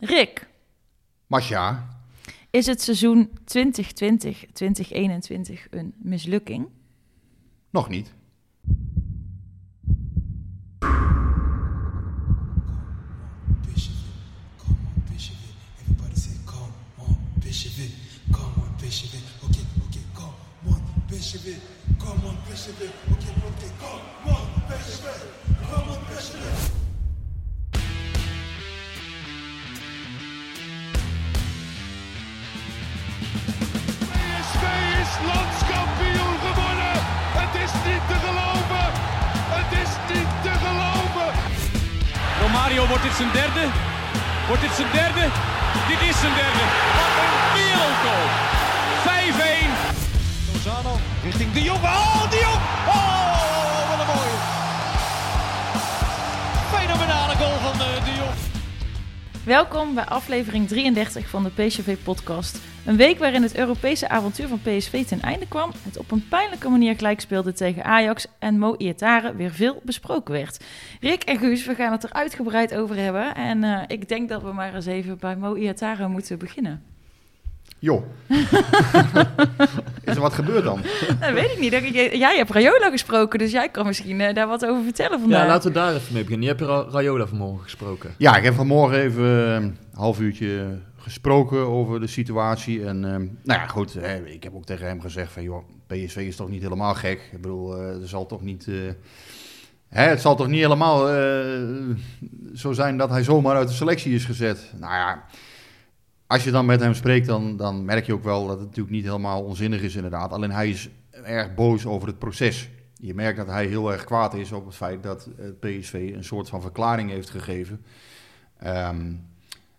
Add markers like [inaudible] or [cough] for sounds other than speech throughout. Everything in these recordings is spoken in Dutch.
Rick, Masja, is het seizoen 2020-2021 een mislukking? nog niet. Come on, come on, landskampioen geworden. Het is niet te geloven. Het is niet te geloven. Romario, wordt dit zijn derde? Wordt dit zijn derde? Dit is zijn derde. Wat een wereldgoal. 5-1. Lozano richting De Jong. Oh, De Jong. Oh, Welkom bij aflevering 33 van de PSV-podcast. Een week waarin het Europese avontuur van PSV ten einde kwam. Het op een pijnlijke manier gelijk speelde tegen Ajax en Mo Iatare weer veel besproken werd. Rick en Guus, we gaan het er uitgebreid over hebben. En eh, ik denk dat we maar eens even bij Mo Iatare moeten beginnen. Joh. [laughs] er wat gebeurd dan? Dat [laughs] weet ik niet. Jij- hebt Rayola gesproken, dus jij kan misschien eh, daar wat over vertellen vandaag. Ja, laten we daar even mee beginnen. Je hebt Ra- Rayola vanmorgen gesproken. Ja, ik heb vanmorgen even eh, een half uurtje gesproken over de situatie. En eh, nou ja, goed, hè, ik heb ook tegen hem gezegd van, joh, PSV is toch niet helemaal gek. Ik bedoel, eh, er zal toch niet... eh, hè, het zal toch niet helemaal eh, zo zijn dat hij zomaar uit de selectie is gezet. Nou ja, als je dan met hem spreekt, dan, dan merk je ook wel dat het natuurlijk niet helemaal onzinnig is inderdaad. Alleen hij is erg boos over het proces. Je merkt dat hij heel erg kwaad is op het feit dat het PSV een soort van verklaring heeft gegeven. Ehm,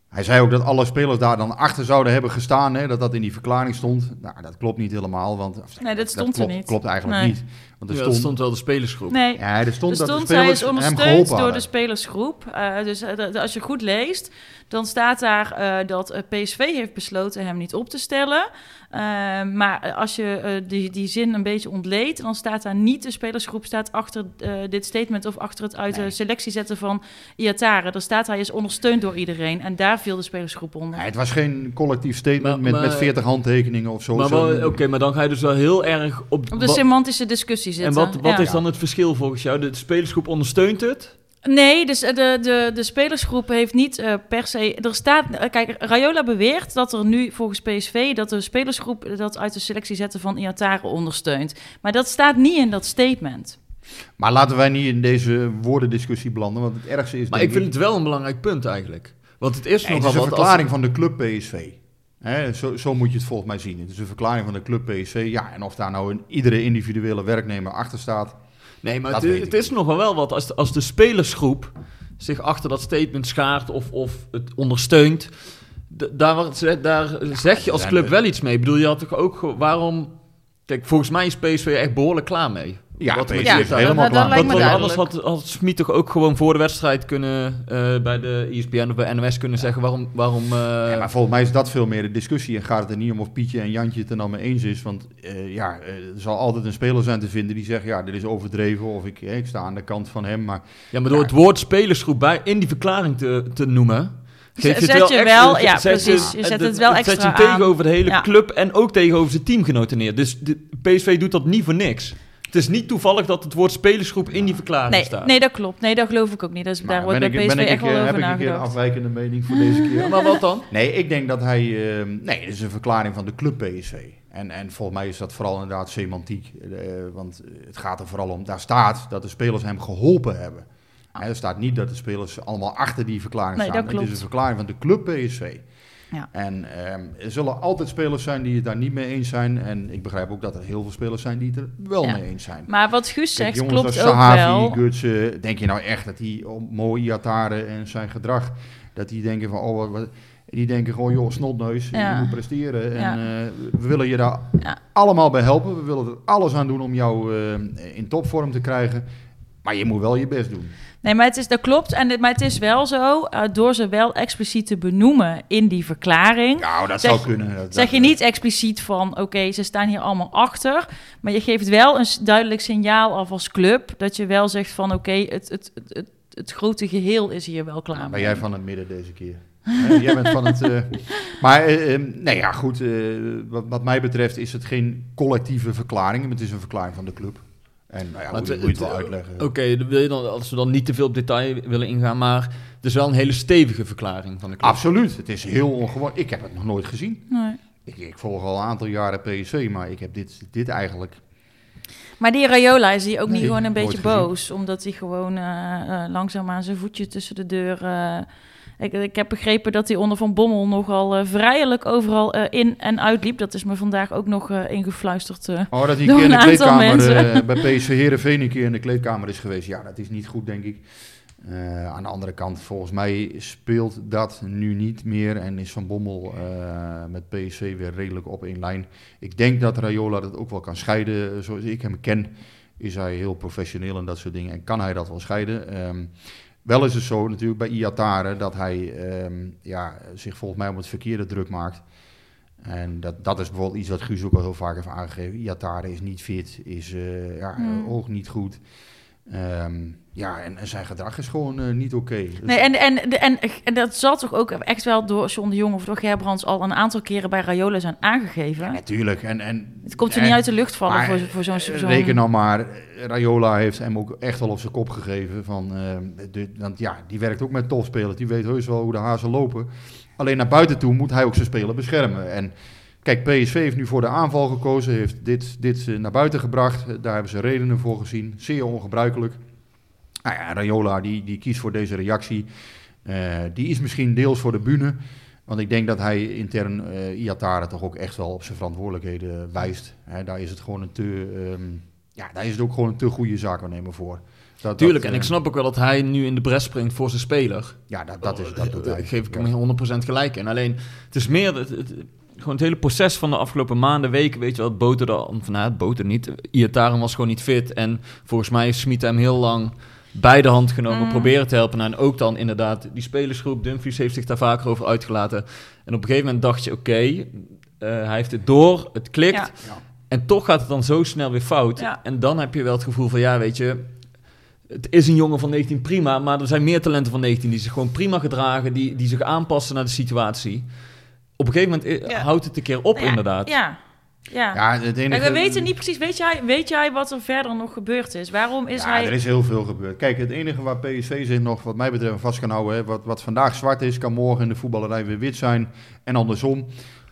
hij zei ook dat alle spelers daar dan achter zouden hebben gestaan, hè, dat dat in die verklaring stond. Nou, dat klopt niet helemaal, want of, Nee, dat stond er klopt, niet. klopt eigenlijk Nee. niet. Want er Ja, stond, wel de spelersgroep. Nee, ja, er stond er dat de hij spelers is hem ondersteund door de spelersgroep. Eh, dus eh, als je goed leest, dan staat daar eh, dat PSV heeft besloten hem niet op te stellen. Eh, maar als je eh, die, die zin een beetje ontleedt, dan staat daar niet de spelersgroep staat achter eh, dit statement of achter het uit Nee. de selectie zetten van Iatare. Er staat hij is ondersteund door iedereen en daar viel de spelersgroep onder. Nee, het was geen collectief statement Maar- met, met maar- 40 handtekeningen of zo. Maar Oké, maar dan ga je dus wel heel erg op... Op de wat- semantische discussie en zitten. wat, wat Ja. is dan het verschil volgens jou? De spelersgroep ondersteunt het? Nee, dus eh, de, de, de spelersgroep heeft niet eh, per se. Er staat. eh, Kijk, Rayola beweert dat er nu volgens PSV. dat de spelersgroep dat uit de selectie zetten van Iatare ondersteunt. Maar dat staat niet in dat statement. Maar laten wij niet in deze woordendiscussie belanden, want het ergste is Maar ik vind het wel een belangrijk punt eigenlijk. Want het is Nee, het nogal is een wat... verklaring als- van de club PSV. Hè, zo, zo moet je het volgens mij zien. Het is een verklaring van de club PSV. Ja, en of daar nou een, iedere individuele werknemer achter staat. Nee, maar het, is nogal wel wat als de, als de spelersgroep zich achter dat statement schaart of, of het ondersteunt. Daar, daar zeg je als club we- wel iets mee. Ik bedoel, je had toch ook... Waarom... Kijk, volgens mij is PSV echt behoorlijk klaar mee. Ja, Wat helemaal dat- Want anders had, had Smit toch ook gewoon voor de wedstrijd kunnen... eh, bij de ESPN of bij NOS kunnen zeggen waarom... waarom eh, Ja, maar volgens mij is dat veel meer de discussie. En gaat het er niet om of Pietje en Jantje het er dan mee eens is. Want eh, ja, er zal altijd een speler zijn te vinden die zegt... ja, dit is overdreven of ik, eh, ik sta aan de kant van hem. Maar Ja, maar door het woord spelersgroep bij in die verklaring te, te noemen. Geef je Zet het wel je extra- wel- ja, zet precies. Je zet het wel Zet je extra tegenover de hele Ja. club en ook tegenover zijn teamgenoten neer. Dus de, PSV doet dat niet voor niks. Het is niet toevallig dat het woord spelersgroep in die verklaring Nee, staat. nee, dat klopt. Nee, dat geloof ik ook niet. Dus daar maar wordt bij ik, PSV ben ik, echt een wel keer- over heb ik een keer een nagedacht. afwijkende mening voor deze keer? [laughs] Maar wat dan? Nee, ik denk dat hij... eh, nee, het is een verklaring van de club PSV. En, en volgens mij is dat vooral inderdaad semantiek. eh, want het gaat er vooral om... Daar staat dat de spelers hem geholpen hebben. Hè, er staat niet dat de spelers allemaal achter die verklaring Nee, staan. dat Het is een verklaring van de club PSV. Ja. En ehm, er zullen altijd spelers zijn die het daar niet mee eens zijn. En ik begrijp ook dat er heel veel spelers zijn die het er wel Ja. mee eens zijn. Maar wat Guus Kijk, zegt, jongens klopt als ook Sahavi, wel. Gutsen, denk je nou echt dat die mooi Iatare en zijn gedrag... Dat die denken van, oh, wat, die denken gewoon, joh, snotneus, Ja. je moet presteren. En Ja. eh, we willen je daar Ja. allemaal bij helpen. We willen er alles aan doen om jou eh, in topvorm te krijgen. Maar je moet wel je best doen. Nee, maar het is, dat klopt. En, maar het is wel zo, eh, door ze wel expliciet te benoemen in die verklaring... Nou, dat Zeg- zou kunnen. Dat- Zeg je niet expliciet van, oké, ze staan hier allemaal achter. Maar je geeft wel een duidelijk signaal af als club. Dat je wel zegt van, oké, het, het, het, het, het grote geheel is hier wel klaar Ben mee. jij van het midden deze keer? Hè, jij bent van het. eh, [laughs] maar, eh, eh, nee, ja, goed. eh, wat, wat mij betreft is het geen collectieve verklaring. maar Het is een verklaring van de club. En nou ja, Maar hoe, het- hoe je het wel uitleggen. Oké, dan wil je dan, als we dan niet te veel op detail willen ingaan, maar het is wel een hele stevige verklaring van de club. Absoluut. Het is heel ongewoon. Ik heb het nog nooit gezien. Nee. Ik, ik volg al een aantal jaren PSV, maar ik heb dit, dit eigenlijk. Maar die Rayola is die ook niet gewoon een beetje gezien. boos? Omdat hij gewoon eh, eh, langzaam aan zijn voetje tussen de deur... eh, ik, ik heb begrepen dat hij onder Van Bommel nogal eh, vrijelijk overal eh, in en uitliep. Dat is me vandaag ook nog eh, ingefluisterd. Oh, dat hij een keer in de kleedkamer [laughs] bij PSV Heerenveen een keer in de kleedkamer is geweest. Ja, dat is niet goed, denk ik. Aan de andere kant, volgens mij speelt dat nu niet meer en is Van Bommel met PSV weer redelijk op één lijn. Ik denk dat Rayola dat ook wel kan scheiden. Zoals ik hem ken, is hij heel professioneel en dat soort dingen. En kan hij dat wel scheiden. Ehm, wel is het zo natuurlijk bij Iatare dat hij ehm, ja, zich volgens mij om het verkeerde druk maakt. En dat, dat is bijvoorbeeld iets wat Guus ook al heel vaak heeft aangegeven. Iatare is niet fit, is eh ja, Hmm. oog niet goed. Ehm, ja, en, en zijn gedrag is gewoon eh, niet oké. Dus- Nee, en, en, en, en dat zal toch ook echt wel door John de Jong of door Gerbrands al een aantal keren bij Rayola zijn aangegeven. Ja, natuurlijk. En, en, het komt er en- niet uit de lucht vallen maar, voor, voor zo'n... eh, zo'n- Reken nou maar, Rayola heeft hem ook echt wel op zijn kop gegeven. Van, eh, de, want ja, die werkt ook met topspelers. Die weet heus wel hoe de hazen lopen. Alleen naar buiten toe moet hij ook zijn speler beschermen. En kijk, PSV heeft nu voor de aanval gekozen. Heeft dit, dit eh, naar buiten gebracht. Eh, Daar hebben ze redenen voor gezien. Zeer ongebruikelijk. Nou ja, Rayola die, die kiest voor deze reactie. Eh, die is misschien deels voor de bühne. Want ik denk dat hij intern Iatare toch ook echt wel op zijn verantwoordelijkheden wijst. Hè, daar is het gewoon een te... ehm, ja, daar is het ook gewoon een te goede zaakwaarnemer voor. Dat, Tuurlijk, dat, en ik eh, snap ook wel dat hij nu in de bres springt voor zijn speler. Ja, dat, dat, is, dat doet hij. geef ik hem 100% gelijk in. Alleen, het is meer het, het- gewoon het hele proces van de afgelopen maanden, weken. Weet je wel, het boter, van, nou, het boter niet. Iataren was gewoon niet fit. En volgens mij is Smit hem heel lang bij de hand genomen, Mm. proberen te helpen. Nou, en ook dan inderdaad, die spelersgroep, Dumfries heeft zich daar vaker over uitgelaten. En op een gegeven moment dacht je, oké, eh, hij heeft het door, het klikt. Ja. Ja. En toch gaat het dan zo snel weer fout. Ja. En dan heb je wel het gevoel van, ja, weet je... Het is een jongen van 19 prima, maar er zijn meer talenten van 19 die zich gewoon prima gedragen, die, die zich aanpassen naar de situatie. Op een gegeven moment eh, Ja. houdt het een keer op, Ja, inderdaad. Ja, ja. Ja, het enige... Kijk, we weten niet precies, weet jij, weet jij wat er verder nog gebeurd is? Waarom is ja, hij... er is heel veel gebeurd. Kijk, het enige waar PSV zich nog, wat mij betreft, vast kan houden... Hè, wat, wat vandaag zwart is, kan morgen in de voetballerij weer wit zijn. En andersom.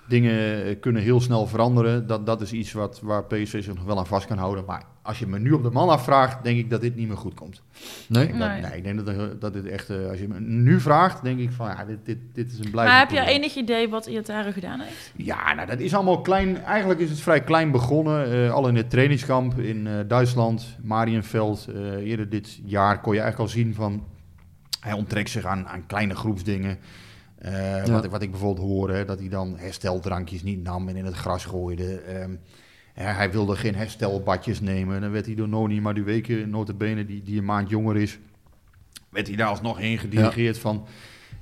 Dingen eh, kunnen heel snel veranderen. Dat, dat is iets wat, waar PSV zich nog wel aan vast kan houden. Maar als je me nu op de man afvraagt, denk ik dat dit niet meer goed komt. Nee? Ik denk dat- Nee. ik denk dat, dat dit echt... eh, als je me nu vraagt, denk ik van... Ja, dit, dit, dit is een blijvend maar heb je enig idee wat Iatare gedaan heeft? Ja, nou, dat is allemaal klein. Eigenlijk is het vrij klein begonnen. eh, al in het trainingskamp in eh, Duitsland, Marienveld. eh, eerder dit jaar kon je eigenlijk al zien van... Hij onttrekt zich aan, aan kleine groepsdingen. Eh, wat, ik- wat ik bijvoorbeeld hoor, hè, dat hij dan hersteldrankjes niet nam en in het gras gooide. Ja, hij wilde geen herstelbadjes nemen. Dan werd hij door Noni Madueke, notabene, die, die een maand jonger is... werd hij daar alsnog heen gedirigeerd van...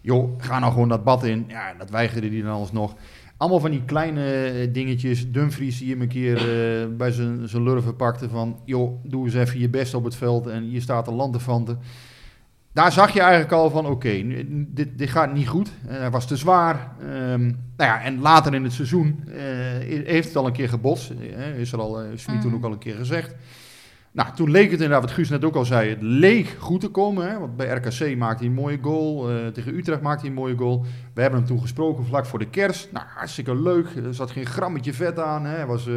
joh, ga nou gewoon dat bad in. Ja, dat weigerde hij dan alsnog. Allemaal van die kleine eh, dingetjes. Dumfries die hem een keer eh, bij zijn zijn lurven pakte van... joh, doe eens even je best op het veld en je staat een lanterfanten. Daar zag je eigenlijk al van, oké, dit, dit gaat niet goed. Eh, hij was te zwaar. Ehm, nou ja, en later in het seizoen eh, heeft het al een keer gebotst. Eh, is er al, Smit toen Mhm. ook al een keer gezegd. Nou, toen leek het inderdaad, wat Guus net ook al zei, het leek goed te komen. Hè? Want bij RKC maakte hij een mooie goal. tegen Utrecht maakte hij een mooie goal. We hebben hem toen gesproken vlak voor de kerst. Nou, hartstikke leuk. Er zat geen grammetje vet aan. Hè? Hij was...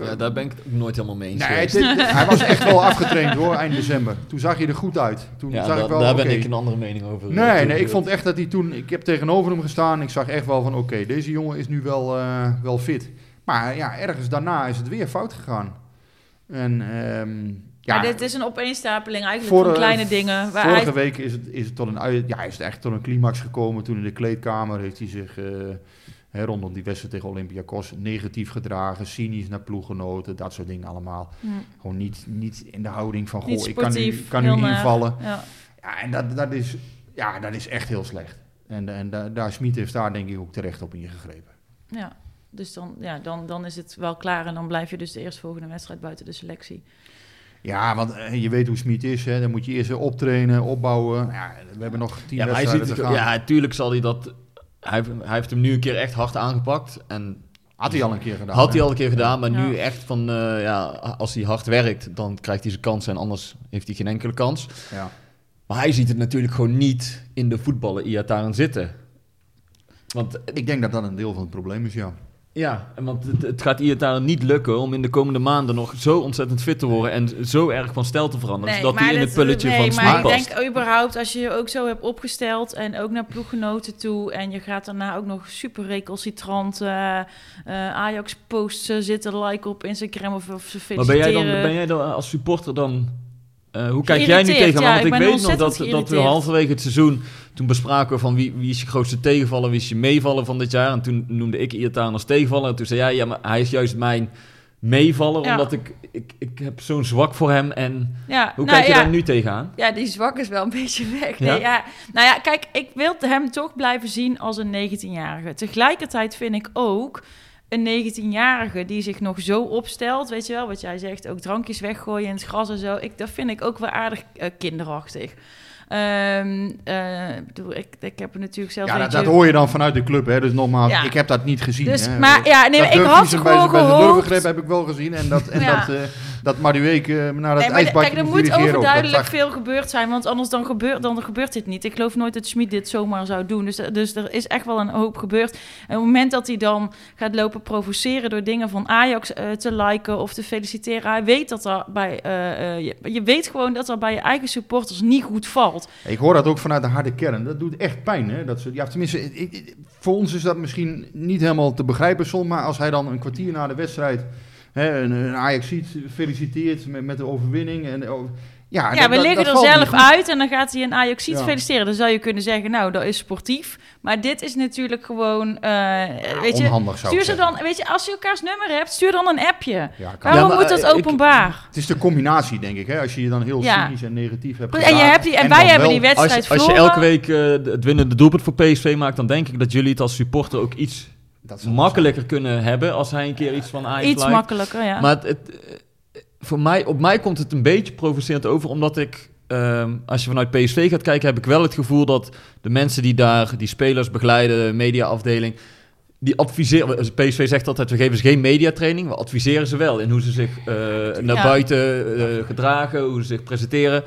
eh, Ja, daar ben ik het ook nooit helemaal mee eens Nee, geweest. het- het- [laughs] hij was echt wel afgetraind hoor, eind december. Toen zag hij er goed uit. Toen Ja, zag da- ik wel, daar ben ik een andere mening over. Nee, nee, ik vond echt dat hij toen... Ik heb tegenover hem gestaan. Ik zag echt wel van, oké, deze jongen is nu wel, eh, wel fit. Maar ja, ergens daarna is het weer fout gegaan. En ehm, Ja, dit is een opeenstapeling eigenlijk van Vorige- kleine dingen. Waar Vorige hij- week is het, is het tot een, ja, is het echt tot een climax gekomen. Toen in de kleedkamer heeft hij zich eh, hè, rondom die wedstrijd tegen Olympiakos negatief gedragen. Cynisch naar ploeggenoten, dat soort dingen allemaal. Hm. Gewoon niet, niet in de houding van, goh, ik kan nu, kan nu invallen. Ja. Ja, en dat, dat, is, ja, dat is echt heel slecht. En, en da- daar Smit heeft daar denk ik ook terecht op ingegrepen. ja. Dus dan, ja, dan, dan is het wel klaar en dan blijf je dus de eerstvolgende wedstrijd buiten de selectie. Ja, want eh, je weet hoe Smit is. Hè. Dan moet je eerst weer optrainen, opbouwen. Ja, we hebben nog tien Ja, maar hij wedstrijden ziet te het, gaan. ja, tuurlijk zal hij dat... Hij, heeft- hij heeft hem nu een keer echt hard aangepakt. En Had hij al een keer gedaan. had hij al een keer gedaan, maar nu echt van... eh, ja, als hij hard werkt, dan krijgt hij zijn kansen. En anders heeft hij geen enkele kans. Ja. Maar hij ziet het natuurlijk gewoon niet in de voetballen Iataren zitten. Want Ik denk dat dat een deel van het probleem is, ja. Ja, en want het, het gaat Iataren niet lukken om in de komende maanden nog zo ontzettend fit te worden en zo erg van stijl te veranderen, zodat hij in het pulletje nee, van maar Smit ik denk überhaupt als je je ook zo hebt opgesteld en ook naar ploeggenoten toe en je gaat daarna ook nog super recalcitrant eh, eh, Ajax posts eh, zitten liken op Instagram of, of Maar ben jij, dan, ben jij dan als supporter dan... eh, hoe kijk jij nu Geïrriteerd, tegen hem? ja, Want ik weet nog dat, dat we halverwege het seizoen... Toen bespraken we van wie, wie is je grootste tegenvaller, wie is je meevaller van dit jaar. En toen noemde ik Iataren als tegenvaller. En toen zei jij, ja, maar hij is juist mijn meevaller. Ja. Omdat ik, ik, ik heb zo'n zwak voor hem. En ja, hoe nou kijk je daar nu tegenaan? Ja, die zwak is wel een [laughs] beetje weg. Nee, ja. Nou ja, kijk, ik wil hem toch blijven zien als een 19-jarige. Tegelijkertijd vind ik ook een 19-jarige die zich nog zo opstelt, weet je wel, wat jij zegt, ook drankjes weggooien in het gras en zo. Ik, dat vind ik ook wel aardig eh, kinderachtig. Eh, ik bedoel, ik, ik heb er natuurlijk zelf Ja, dat, hoor je dan vanuit de club. Hè. Dus nogmaals, Ja. ik heb dat niet gezien. Dus, hè. maar ja, nee, Dat ik had bij gewoon bij zijn gehoopt... durfgreep heb ik wel gezien. En dat, en Ja. dat, eh dat Madueke naar het Nee, ijsbadje kijk, er moet. Dat overduidelijk veel gebeurd zijn, want anders dan gebeurt, dan gebeurt dit niet. Ik geloof nooit dat Schmid dit zomaar zou doen. Dus, dus er is echt wel een hoop gebeurd. En op het moment dat hij dan gaat lopen provoceren door dingen van Ajax eh, te liken of te feliciteren, hij weet dat er bij, eh, eh, je, je weet gewoon dat er bij je eigen supporters niet goed valt. Ik hoor dat ook vanuit de harde kern. Dat doet echt pijn. Hè? Dat ze, ja, tenminste, ik- ik- voor ons is dat misschien niet helemaal te begrijpen soms. Maar als hij dan een kwartier na de wedstrijd hè, een, een Ajax ziet, feliciteert met, met de overwinning. En, oh, ja, Ja, dat- we liggen dat er zelf uit en dan gaat hij een Ajax Ja. feliciteren. Dan zou je kunnen zeggen, nou, dat is sportief. Maar dit is natuurlijk gewoon, eh, weet je... Stuur ik ze zeggen. dan, weet je, als je elkaars nummer hebt, stuur dan een appje. Ja. Waarom Ja, maar, moet dat eh, ik- openbaar? Het is de combinatie, denk ik. Hè? Als je je dan heel Ja. cynisch en negatief hebt En, je hebt die, en, wij hebben wel- die wedstrijd Als, je- als je elke week eh, het winnende doelpunt voor PSV maakt, dan denk ik dat jullie het als supporter ook iets Dat makkelijker kunnen hebben als hij een keer iets van Ajax Iets makkelijker, ja. Maar het, het, eh, voor mij, op mij komt het een beetje provocerend over, omdat ik, ehm, als je vanuit PSV gaat kijken, heb ik wel het gevoel dat de mensen die daar, die spelers begeleiden, mediaafdeling, die adviseren. PSV zegt altijd: we geven ze geen mediatraining, we adviseren ze wel in hoe ze zich eh, naar Ja. buiten eh, gedragen, hoe ze zich presenteren.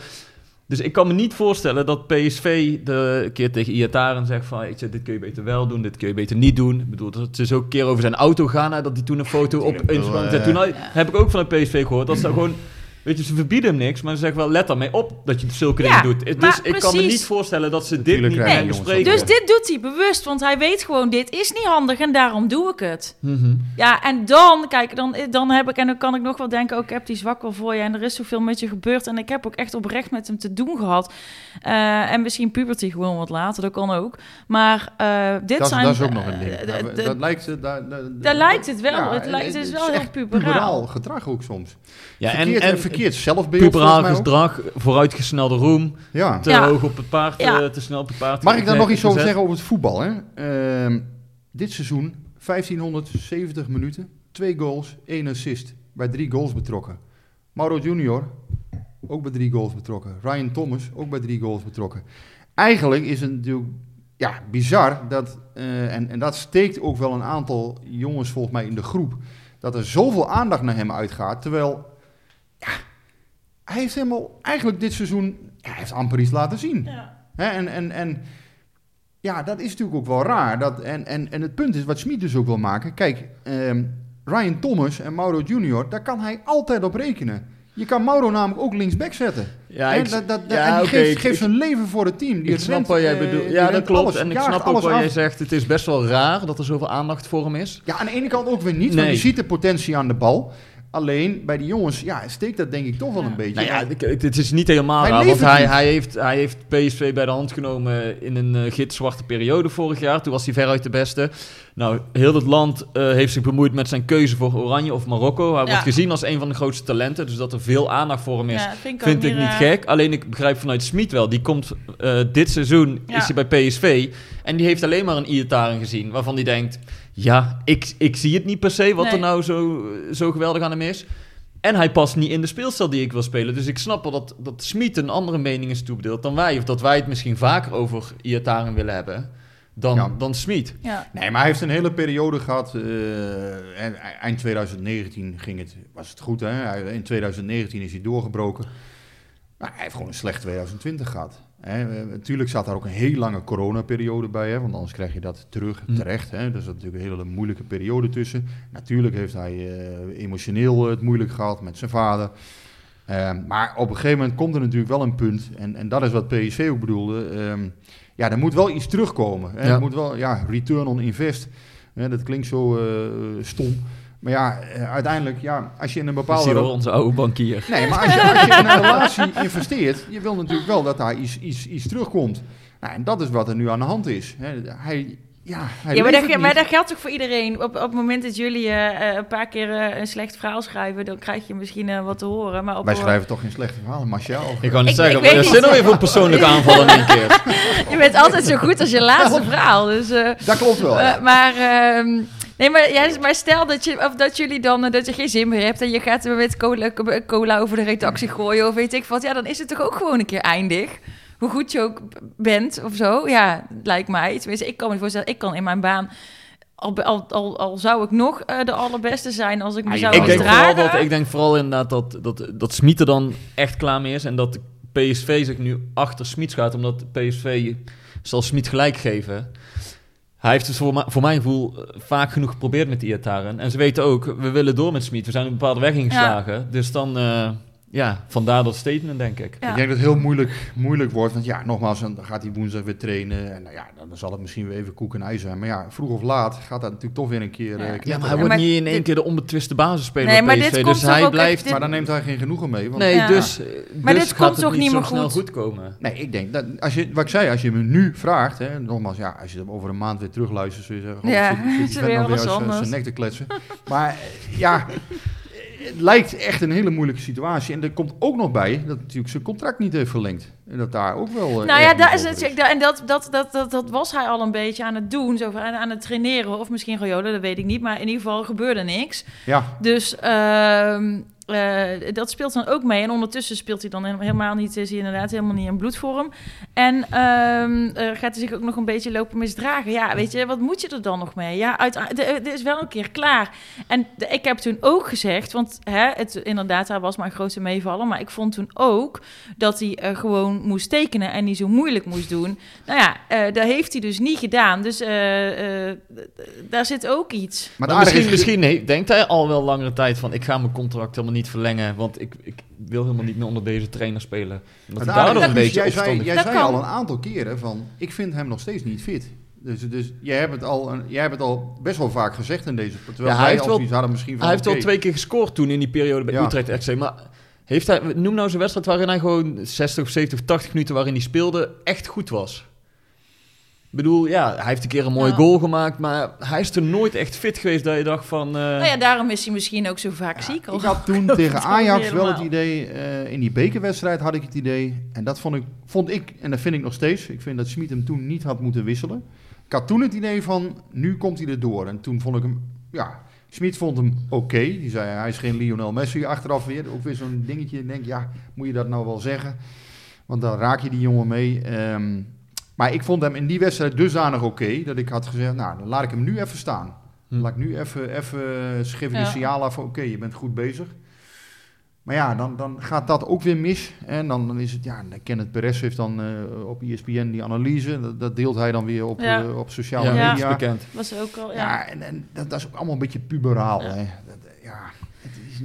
Dus ik kan me niet voorstellen dat PSV de een keer tegen Iataren zegt van... weet je, dit kun je beter wel doen, dit kun je beter niet doen. Ik bedoel, dat ze zo een keer over zijn auto gaan... hè, dat hij toen een foto op Instagram bedoel, Toen heb ik ook van de PSV gehoord dat ze [clears throat] gewoon... Weet je, ze verbieden hem niks, maar ze zeggen wel, let daarmee op dat je zulke Ja, dingen doet. Dus ik kan me niet voorstellen dat ze dit Natuurlijk niet bespreken. dus dit doet hij bewust, want hij weet gewoon, dit is niet handig en daarom doe ik het. Mhm. Ja, en dan, kijk, dan, dan heb ik, en dan kan ik nog wel denken, ook ik heb die zwak wel voor je en er is zoveel met je gebeurd en ik heb ook echt oprecht met hem te doen gehad. Eh, en misschien puberty gewoon wat later, dat kan ook. Maar eh, dit Dat, zijn... dat is ook nog een ding. eh, Nou, dat lijkt, ze- daar- daar- daar lijkt het wel. Ja, het lijkt het is wel heel echt puberaal. gedrag ook soms. Ja, verkeerd, en, en verkeerd zelfbeeld puberaal gedrag, vooruitgesnelde roem, Ja. te Ja. hoog op het paard, Ja. eh, te snel op het paard. Mag ik daar eh, nog iets over zeggen over het voetbal? Hè? Ehm, dit seizoen 1570 minuten, twee goals, één assist. Bij drie goals betrokken. Mauro Junior, ook bij drie goals betrokken. Ryan Thomas, ook bij drie goals betrokken. Eigenlijk is het natuurlijk ja, bizar dat, eh, en, en dat steekt ook wel een aantal jongens volgens mij in de groep, dat er zoveel aandacht naar hem uitgaat. Terwijl, ja, hij heeft helemaal eigenlijk dit seizoen, ja, hij heeft amper iets laten zien. Ja. Hè, en, en, en ja, dat is natuurlijk ook wel raar. Dat, en, en, en het punt is wat Smit dus ook wil maken. Kijk, ehm, Ryan Thomas en Mauro Junior, daar kan hij altijd op rekenen. Je kan Mauro namelijk ook linksback zetten. Ja, ik, dat, dat, ja, en die geeft, geeft ik- zijn leven voor het team. Die ik snap rent, wat jij eh, bedoelt. Ja, dat klopt. alles, en ik snap ook alles wat af. jij zegt. Het is best wel raar dat er zoveel aandacht voor hem is. Ja, aan de ene kant ook weer niet, want je ziet de potentie aan de bal. Alleen bij die jongens, ja, steekt dat denk ik toch wel Ja. een beetje. Nou ja, het is niet helemaal Hij raar, want hij, hij, heeft, hij heeft PSV bij de hand genomen in een uh, gitzwarte periode vorig jaar. Toen was hij veruit de beste. Nou, heel het land eh, heeft zich bemoeid met zijn keuze voor Oranje of Marokko. Hij Ja. wordt gezien als een van de grootste talenten, dus dat er veel aandacht voor hem is, Ja, vind ik, vind niet eh, gek. Alleen ik begrijp vanuit Smit wel, die komt eh, dit seizoen, Ja. is hij bij PSV en die heeft alleen maar een Iataren gezien, waarvan hij denkt, ja, ik, ik zie het niet per se wat Nee. er nou zo, zo geweldig aan hem is. En hij past niet in de speelstijl die ik wil spelen. Dus ik snap wel dat, dat Smit een andere mening is toebedeeld dan wij. Of dat wij het misschien vaker over Iataren willen hebben dan, Ja. dan Smit. Ja. Nee, maar hij heeft een hele periode gehad. eh, en eind 2019 ging het, was het goed. Hè? In 2019 is hij doorgebroken. Maar hij heeft gewoon een slecht 2020 gehad. Hè? Eh, natuurlijk zat daar ook een heel lange coronaperiode bij. Hè? Want anders krijg je dat terug, Hm. terecht. Hè? Er zat natuurlijk een hele moeilijke periode tussen. Natuurlijk heeft hij eh, emotioneel het moeilijk gehad met zijn vader. Eh, maar op een gegeven moment komt er natuurlijk wel een punt. En, en dat is wat PSV ook bedoelde. ehm, ja, er moet wel iets terugkomen. Hè? Ja. Er moet wel, ja, return on invest. Hè, dat klinkt zo eh, stom. Maar ja, eh, uiteindelijk, ja, als je in een bepaalde... hier onze oude bankier. Nee, maar als je, als je in een relatie investeert, je wil natuurlijk wel dat daar iets, iets, iets terugkomt. Nou, en dat is wat er nu aan de hand is. Hè. Hij, ja, hij Ja, maar dat, maar niet. dat geldt toch voor iedereen? Op, op het moment dat jullie eh, eh, een paar keer eh, een slecht verhaal schrijven, dan krijg je misschien wat te horen. Maar op Wij schrijven toch geen slechte verhalen, Marcel? Ik kan niet Ik- zeggen, ik weet maar niet. zit even een persoonlijke aanval in één keer. [laughs] Je bent altijd zo goed als je laatste verhaal. Dus, eh, Dat klopt wel. eh, maar, ehm, nee, maar, ja, maar stel dat, je, of dat jullie dan eh, dat je geen zin meer hebt en je gaat met cola, cola over de redactie gooien of weet ik wat. Ja, dan is het toch ook gewoon een keer eindig. Hoe goed je ook bent of zo. Ja, lijkt mij. Tenminste, ik kan me voorstellen. Ik kan in mijn baan. Al, al, al, al zou ik nog eh, de allerbeste zijn als ik me zou ik, denk vooral dat, ik denk vooral inderdaad dat, dat, dat Smit er dan echt klaar mee is. En dat PSV zich nu achter Smit gaat. Omdat PSV zal Smit gelijk geven. Hij heeft het voor, voor mijn gevoel eh, vaak genoeg geprobeerd met Iataren. En ze weten ook, we willen door met Smit. We zijn een bepaalde weg ingeslagen. Dus dan, eh, ja, vandaar dat statement denk ik. Ja. Ik denk dat het heel moeilijk, moeilijk wordt. Want ja, nogmaals, dan gaat hij woensdag weer trainen. En nou ja, dan zal het misschien weer even koek en ei zijn. Maar ja, vroeg of laat gaat dat natuurlijk toch weer een keer Ja. eh, Ja, maar hij Ja, wordt maar niet in één dit- keer de onbetwiste basisspeler Nee, bij maar PSV. dit komt dus hij ook blijft... dit- Maar dan neemt hij geen genoegen mee. Want Nee, Ja. dus, Maar dus dit gaat komt het toch niet zo meer snel goed? goed komen. Nee, ik denk dat als je, wat ik zei, als je me nu vraagt, hè, nogmaals, ja, als je hem over een maand weer terugluistert, zul je zeggen, oh, Ja, zit, zit [laughs] die is vent weer nou als, eh, anders. zijn nek te kletsen. maar ja, het lijkt echt een hele moeilijke situatie. En er komt ook nog bij dat natuurlijk zijn contract niet heeft verlengd. En dat daar ook wel. eh, Nou ja, dat is natuurlijk, en dat, dat, dat, dat, dat was hij al een beetje aan het doen, zo aan, aan het traineren. Of misschien Royola, dat weet ik niet. Maar in ieder geval gebeurde niks. Ja, Dus ehm, eh, dat speelt dan ook mee. En ondertussen speelt hij dan helemaal niet, is hij inderdaad helemaal niet in bloedvorm. En ehm, eh, gaat hij zich ook nog een beetje lopen misdragen. Ja, weet je, wat moet je er dan nog mee? Ja, uit, het is wel een keer klaar. En de- ik heb toen ook gezegd, want hè, het, inderdaad, hij was mijn grootste meevaller. Maar ik vond toen ook dat hij eh, gewoon moest tekenen en niet zo moeilijk moest doen. Nou ja, eh, dat heeft hij dus niet gedaan. Dus eh, eh, daar zit ook iets. maar, misschien, is- misschien he- denkt hij al wel langere tijd van... ik ga mijn contract helemaal niet verlengen... want ik, ik wil helemaal niet meer onder deze trainer spelen. En Dat het hij aardige daardoor een beetje jij zei, jij zei al een aantal keren van, ik vind hem nog steeds niet fit. Dus, dus jij, hebt het al, een- jij hebt het al best wel vaak gezegd in deze... Terwijl Ja, hij heeft wel- hadden misschien van, Hij heeft wel oké, twee keer gescoord toen in die periode bij Ja. Utrecht FC. Maar heeft hij, noem nou eens een wedstrijd waarin hij gewoon 60 of 70 of 80 minuten waarin hij speelde echt goed was. Ik bedoel, ja, hij heeft een keer een mooie Ja. goal gemaakt, maar hij is er nooit echt fit geweest dat je dacht van... eh, Nou ja, daarom is hij misschien ook zo vaak ziek. Ik had toen [laughs] tegen Ajax wel het idee, eh, in die bekerwedstrijd had ik het idee, en dat vond ik, vond ik, en dat vind ik nog steeds, ik vind dat Smit hem toen niet had moeten wisselen. Ik had toen het idee van, nu komt hij er door. En toen vond ik hem, ja, Smit vond hem oké. Die zei, hij is geen Lionel Messi achteraf weer. Ook weer zo'n dingetje, ik denk, ja, moet je dat nou wel zeggen? Want dan raak je die jongen mee. Ehm, maar ik vond hem in die wedstrijd dusdanig oké, dat ik had gezegd, nou, dan laat ik hem nu even staan. Hm. Laat ik nu even, even geef een Ja. signaal af van oké, je bent goed bezig. Maar ja, dan, dan gaat dat ook weer mis. En dan, dan is het, ja, Kenneth Perez heeft dan eh, op ESPN die analyse. Dat, dat deelt hij dan weer op, Ja. eh, op sociale ja, Ja. media. dat is bekend. was ook al, ja. Ja, en, en dat, dat is ook allemaal een beetje puberaal. Ja. Hè. Dat, eh, ja,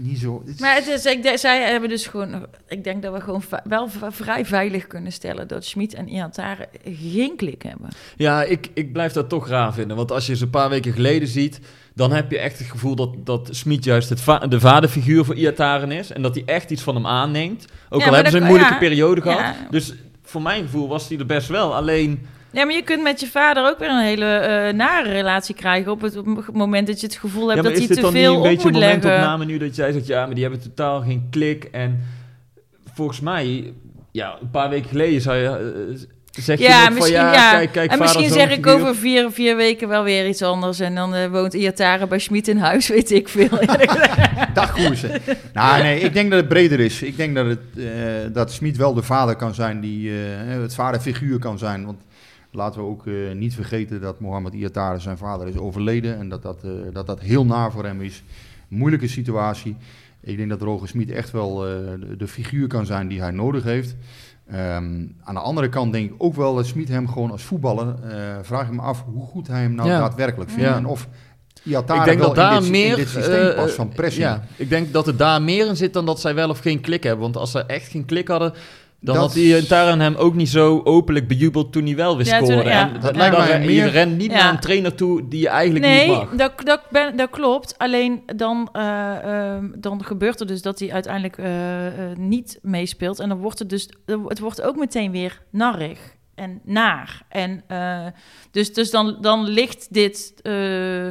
niet zo... het is- Maar het is, ik, denk- zij hebben dus gewoon, ik denk dat we gewoon wel vrij veilig kunnen stellen dat Schmid en Iatare geen klik hebben. Ja, ik, ik blijf dat toch raar vinden. Want als je ze een paar weken geleden ziet, dan heb je echt het gevoel dat, dat Smit juist het va- de vaderfiguur voor Iataren is. En dat hij echt iets van hem aanneemt. Ook Ja, al hebben ze een moeilijke ja, periode gehad. ja. Dus voor mijn gevoel was hij er best wel. Alleen, Ja, maar je kunt met je vader ook weer een hele eh, nare relatie krijgen op het, op het moment dat je het gevoel hebt ja, dat is hij dit te dan niet veel een op beetje moet een leggen. momentopname nu dat jij zegt, ja, maar die hebben totaal geen klik. En volgens mij, ja, een paar weken geleden zou je... eh, Zeg je van, ja, ja. kijk, kijk, en misschien zeg ik over vier, vier weken wel weer iets anders. En dan eh, woont Iatare bij Schmid in huis, [laughs] weet ik veel. [laughs] Dag Goersen. nou, nee, ik denk dat het breder is. Ik denk dat, het, eh, dat Smit wel de vader kan zijn, die eh, het vaderfiguur kan zijn. Want laten we ook eh, niet vergeten dat Mohammed Iatare zijn vader is overleden. En dat dat, eh, dat dat heel naar voor hem is. Moeilijke situatie. Ik denk dat Roger Smit echt wel eh, de, de figuur kan zijn die hij nodig heeft. Ehm, aan de andere kant denk ik ook wel dat Smit hem gewoon als voetballer... vraag ik me af hoe goed hij hem nou Ja. daadwerkelijk vindt. Ja. En of Iatare ik denk dat daar dit, meer in dit systeem past van pressing. Ja, ik denk dat het daar meer in zit dan dat zij wel of geen klik hebben. Want als zij echt geen klik hadden, dan Dat had die Taran hem ook niet zo openlijk bejubeld toen hij wel weer Ja, toen- scoorde. ja. En Dat ja, lijkt mij meer- Je rent niet Ja. naar een trainer toe die je eigenlijk Nee, niet mag. dat, dat, ben, dat klopt. Alleen dan, eh, ehm, dan gebeurt er dus dat hij uiteindelijk eh, eh, niet meespeelt. En dan wordt het dus, het wordt ook meteen weer narrig en naar. En eh, dus, dus dan, dan ligt dit. eh,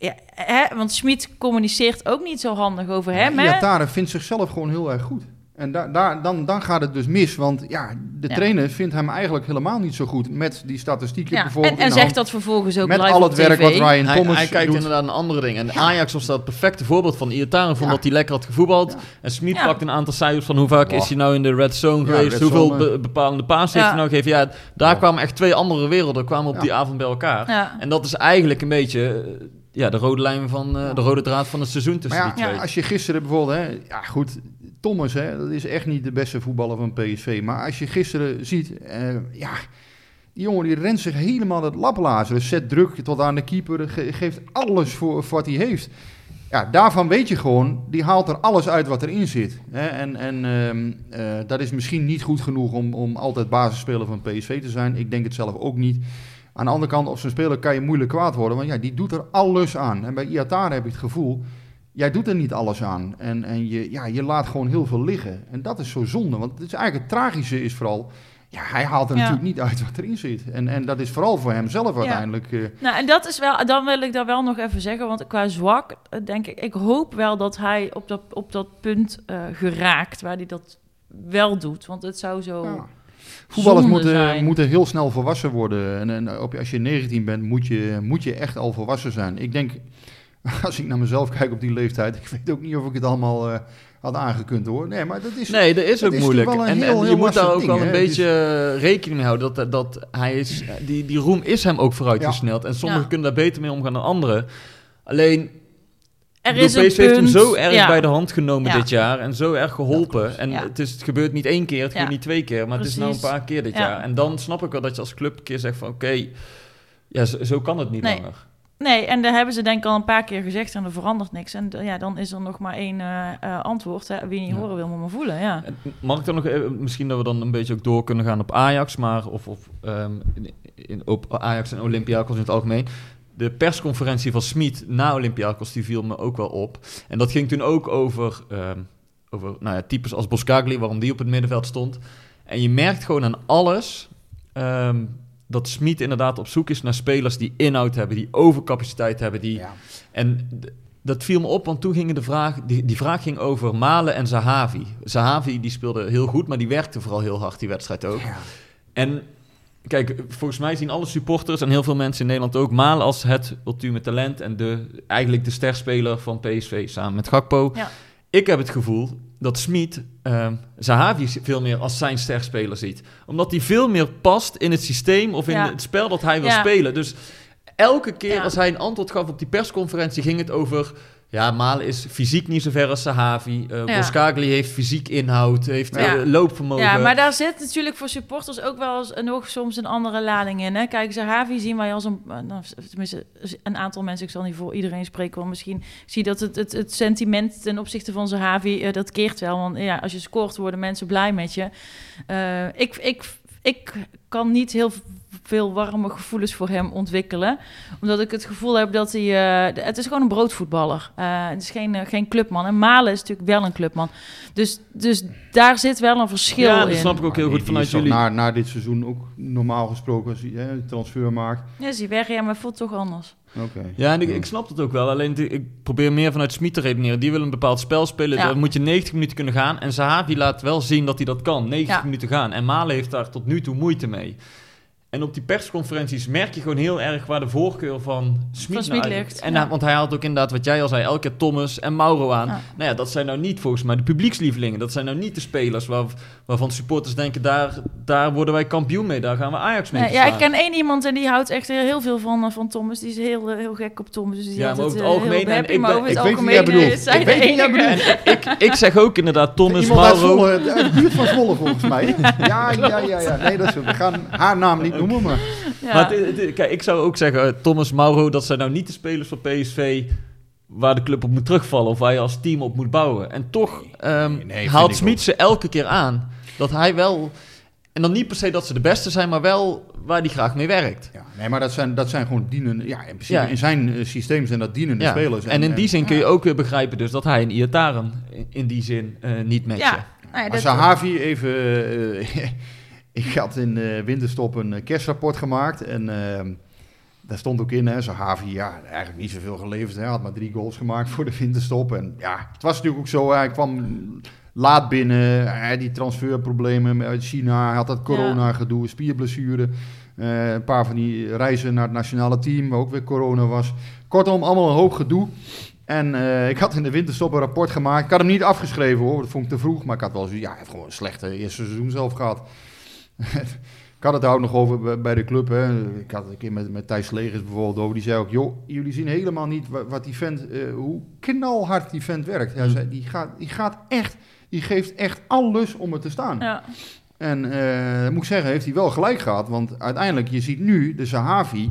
ja, hè, want Schmid communiceert ook niet zo handig over hem. Hè? Iatare vindt zichzelf gewoon heel erg goed. En daar daar, dan, dan gaat het dus mis, want ja, de Ja. trainer vindt hem eigenlijk helemaal niet zo goed met die statistieken Ja, bijvoorbeeld. en en zegt hand. dat vervolgens ook met live al op het werk TV. wat Ryan Hij, Thomas hij kijkt doet. inderdaad naar andere dingen. En Ajax was dat het perfecte voorbeeld van Iataren. Vond Ja. dat hij lekker had gevoetbald. Ja. En Smit Ja. pakt een aantal cijfers van hoe vaak Wow. is hij nou in de red zone Ja, geweest. red hoeveel zone. be- bepalende paas heeft Ja. hij nou gegeven. Ja, daar Wow. kwamen echt twee andere werelden kwamen op Ja. die avond bij elkaar. Ja. En dat is eigenlijk een beetje eh, ja, de rode lijn van eh, de rode draad van het seizoen tussen Maar die ja, als je gisteren bijvoorbeeld, hè, ja goed, Thomas, hè, dat is echt niet de beste voetballer van PSV. Maar als je gisteren ziet, eh, ja, die jongen die rent zich helemaal het laplazen. Zet druk tot aan de keeper, ge- geeft alles voor, voor wat hij heeft. Ja, daarvan weet je gewoon, die haalt er alles uit wat erin zit. Hè? En, en ehm, eh, dat is misschien niet goed genoeg om, om altijd basisspeler van PSV te zijn. Ik denk het zelf ook niet. Aan de andere kant, op zo'n speler kan je moeilijk kwaad worden. Want ja, die doet er alles aan. En bij Iatare heb ik het gevoel, jij doet er niet alles aan. En, en je, ja, je laat gewoon heel veel liggen. En dat is zo zonde. Want het is eigenlijk het tragische is vooral... Ja, hij haalt er Ja. natuurlijk niet uit wat erin zit. En, en dat is vooral voor hem zelf uiteindelijk... eh, Nou, en dat is wel, dan wil ik daar wel nog even zeggen, want qua zwak, eh, denk ik, ik hoop wel dat hij op dat, op dat punt eh, geraakt waar hij dat wel doet. Want het zou zo. Ja. Voetballers moeten, zijn. moeten heel snel volwassen worden. En, en op, als je 19 bent, moet je, moet je echt al volwassen zijn. Ik denk, [laughs] als ik naar mezelf kijk op die leeftijd, ik weet ook niet of ik het allemaal eh, had aangekund hoor. Nee, maar dat is. Nee, dat is ook moeilijk. toch wel een en, heel, en heel je moet daar ook ding, wel een beetje eh, rekening mee houden. Dat, dat hij is, die, die roem is hem ook vooruitgesneld. En sommigen Ja. kunnen daar beter mee omgaan dan anderen. Alleen, er is een PSV heeft hem punt. zo erg ja. bij de hand genomen Ja. dit jaar. En zo erg geholpen. En het, is, het gebeurt niet één keer, het gebeurt niet twee keer. Maar het is nou een paar keer dit Ja. jaar. En dan snap ik wel dat je als club een keer zegt van... Oké, ja, zo, zo kan het niet Nee. langer. Nee, en daar hebben ze denk ik al een paar keer gezegd en er verandert niks. En ja, dan is er nog maar één eh, eh, antwoord. Hè. Wie niet Ja. horen wil, moet maar voelen. Ja. En Mag ik dan nog even, misschien dat we dan een beetje ook door kunnen gaan op Ajax, maar of, of ehm, in, in- op Ajax en Olympiakos in het algemeen. De persconferentie van Smit na Olympiakos, die viel me ook wel op. En dat ging toen ook over, ehm, over nou ja, types als Boskagli, waarom die op het middenveld stond. En je merkt gewoon aan alles ehm, dat Smit inderdaad op zoek is naar spelers die inhoud hebben, die overcapaciteit hebben, die Ja. en dat viel me op, want toen ging de vraag, die, die vraag ging over Malen en Zahavi. Zahavi die speelde heel goed, maar die werkte vooral heel hard die wedstrijd ook. Ja. En kijk, volgens mij zien alle supporters en heel veel mensen in Nederland ook Malen als het ultieme talent en de, eigenlijk de sterspeler van PSV samen met Gakpo. Ja. Ik heb het gevoel dat Smit ehm Zahavi veel meer als zijn sterspeler ziet. Omdat hij veel meer past in het systeem of in Ja. het spel dat hij wil Ja. spelen. Dus elke keer als hij een antwoord gaf op die persconferentie ging het over Ja, Malen is fysiek niet zo ver als Sahavi. Ja. Boskagli heeft fysiek inhoud, heeft Ja. eh, loopvermogen. Ja, maar daar zit natuurlijk voor supporters ook wel eens, nog soms een andere lading in. Hè? Kijk, Zahavi zien wij als een, nou, tenminste een aantal mensen, ik zal niet voor iedereen spreken, want misschien zie dat het, het, het sentiment ten opzichte van Zahavi, eh, dat keert wel. Want ja, als je scoort worden mensen blij met je. Ik, ik, ik kan niet heel veel warme gevoelens voor hem ontwikkelen. Omdat ik het gevoel heb dat hij... eh, het is gewoon een broodvoetballer. Eh, het is geen, eh, geen clubman. En Malen is natuurlijk wel een clubman. Dus, dus daar zit wel een verschil ja, in. dat snap ik ook heel Maar goed die- vanuit is jullie. Na, na dit seizoen ook normaal gesproken, als hij hè, een transfer maakt. Ja, zie weg, ja, maar voelt toch anders. Oké. Ja, en ik, ik snap het ook wel. Alleen ik probeer meer vanuit Smit te redeneren. Die wil een bepaald spel spelen. Ja. Daar moet je 90 minuten kunnen gaan. En Zahavi laat wel zien dat hij dat kan. 90 Ja. minuten gaan. En Malen heeft daar tot nu toe moeite mee. En op die persconferenties merk je gewoon heel erg waar de voorkeur van Smit uit- ligt, En ja. want hij haalt ook inderdaad wat jij al zei, elke keer Thomas en Mauro aan. Ja. Nou ja, dat zijn nou niet volgens mij de publiekslievelingen. Dat zijn nou niet de spelers waar, waarvan supporters denken, daar, daar worden wij kampioen mee. Daar gaan we Ajax mee ja, ik ken één iemand en die houdt echt heel, veel van, eh, van Thomas. Die is heel, eh, heel gek op Thomas. Dus die Ja, maar over het eh, heel algemeen, en happy, ik maar ben- over het ik weet wie algemeen jij bedoelt. is zij Ik de enige. ik, ik zeg ook inderdaad Thomas, Iemand uit Mauro. Zwolle, uit de buurt van Zwolle volgens mij. [laughs] Ja, ja, ja, ja. Nee, dat is, we gaan haar naam niet noemen, maar... [laughs] Ja. Maar het- het- kijk, ik zou ook zeggen, eh, Thomas Mauro, dat zijn nou niet de spelers van PSV waar de club op moet terugvallen of waar je als team op moet bouwen. En toch ehm, nee, vind haalt Smit ze elke keer aan dat hij wel, en dan niet per se dat ze de beste zijn, maar wel waar hij graag mee werkt. Ja, nee, maar dat zijn, dat zijn gewoon dienende... Ja, in principe Ja. in zijn eh, systeem zijn dat dienende Ja. spelers. En in die zin kun je ook weer begrijpen dus dat hij een Iataren in- in die zin eh, niet matchen. Ja, nou ja, Maar dat- Sahavi, even... [laughs] ik had in de winterstop een eh, kerstrapport gemaakt en... ehm, daar stond ook in, hè, Sahavi, ja, eigenlijk niet zoveel geleverd. Hij had maar drie goals gemaakt voor de winterstop. En ja, het was natuurlijk ook zo, hij kwam laat binnen. Hij had die transferproblemen uit China. Hij had dat corona-gedoe, spierblessure. Eh, een paar van die reizen naar het nationale team, waar ook weer corona was. Kortom, allemaal een hoop gedoe. En eh, ik had in de winterstop een rapport gemaakt. Ik had hem niet afgeschreven hoor, dat vond ik te vroeg. Maar ik had wel zo, ja, hij heeft gewoon een slechte eerste seizoen zelf gehad. [laughs] ik had het daar ook nog over bij- de club. Hè. Ik had het een keer met, met Thijs Legers bijvoorbeeld over. Die zei ook, joh, jullie zien helemaal niet wat, wat die vent, eh, hoe knalhard die vent werkt. Hij zei, die gaat, die gaat echt, die geeft echt alles om er te staan. ja. En eh, moet ik zeggen, heeft hij wel gelijk gehad. Want uiteindelijk, je ziet nu de Sahavi.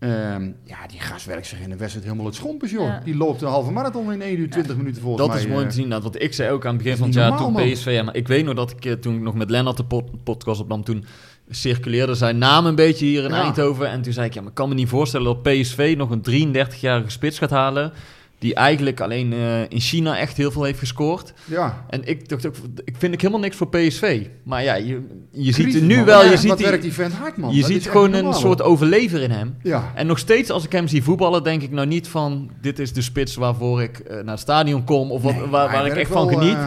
Ehm, ja, die gast werkt zich in de wedstrijd helemaal het schompers, joh. Ja. Die loopt een halve marathon in 1 uur 20 minuten volgens Dat mij. is mooi eh. te zien. Dat, want ik zei ook aan het begin Dat van het jaar toen PSV... ja, Maar ik weet nog dat ik eh, toen ik nog met Lennart de pod- podcast opnam... toen circuleerde zijn naam een beetje hier in Ja. Eindhoven. En toen zei ik, ja, maar ik kan me niet voorstellen dat PSV nog een 33-jarige spits gaat halen... die eigenlijk alleen eh, in China echt heel veel heeft gescoord. Ja, En ik dacht ook, ik vind ik helemaal niks voor PSV. Maar ja, je, je ziet Crisis, nu man. wel... Ja, Je ziet, wat die- werkt die vent hard, man. je Dat ziet gewoon een soort overlever in hem. Ja, En nog steeds als ik hem zie voetballen, denk ik nou niet van... dit is de spits waarvoor ik eh, naar het stadion kom... of wat, Nee, waar, ik echt van geniet. eh,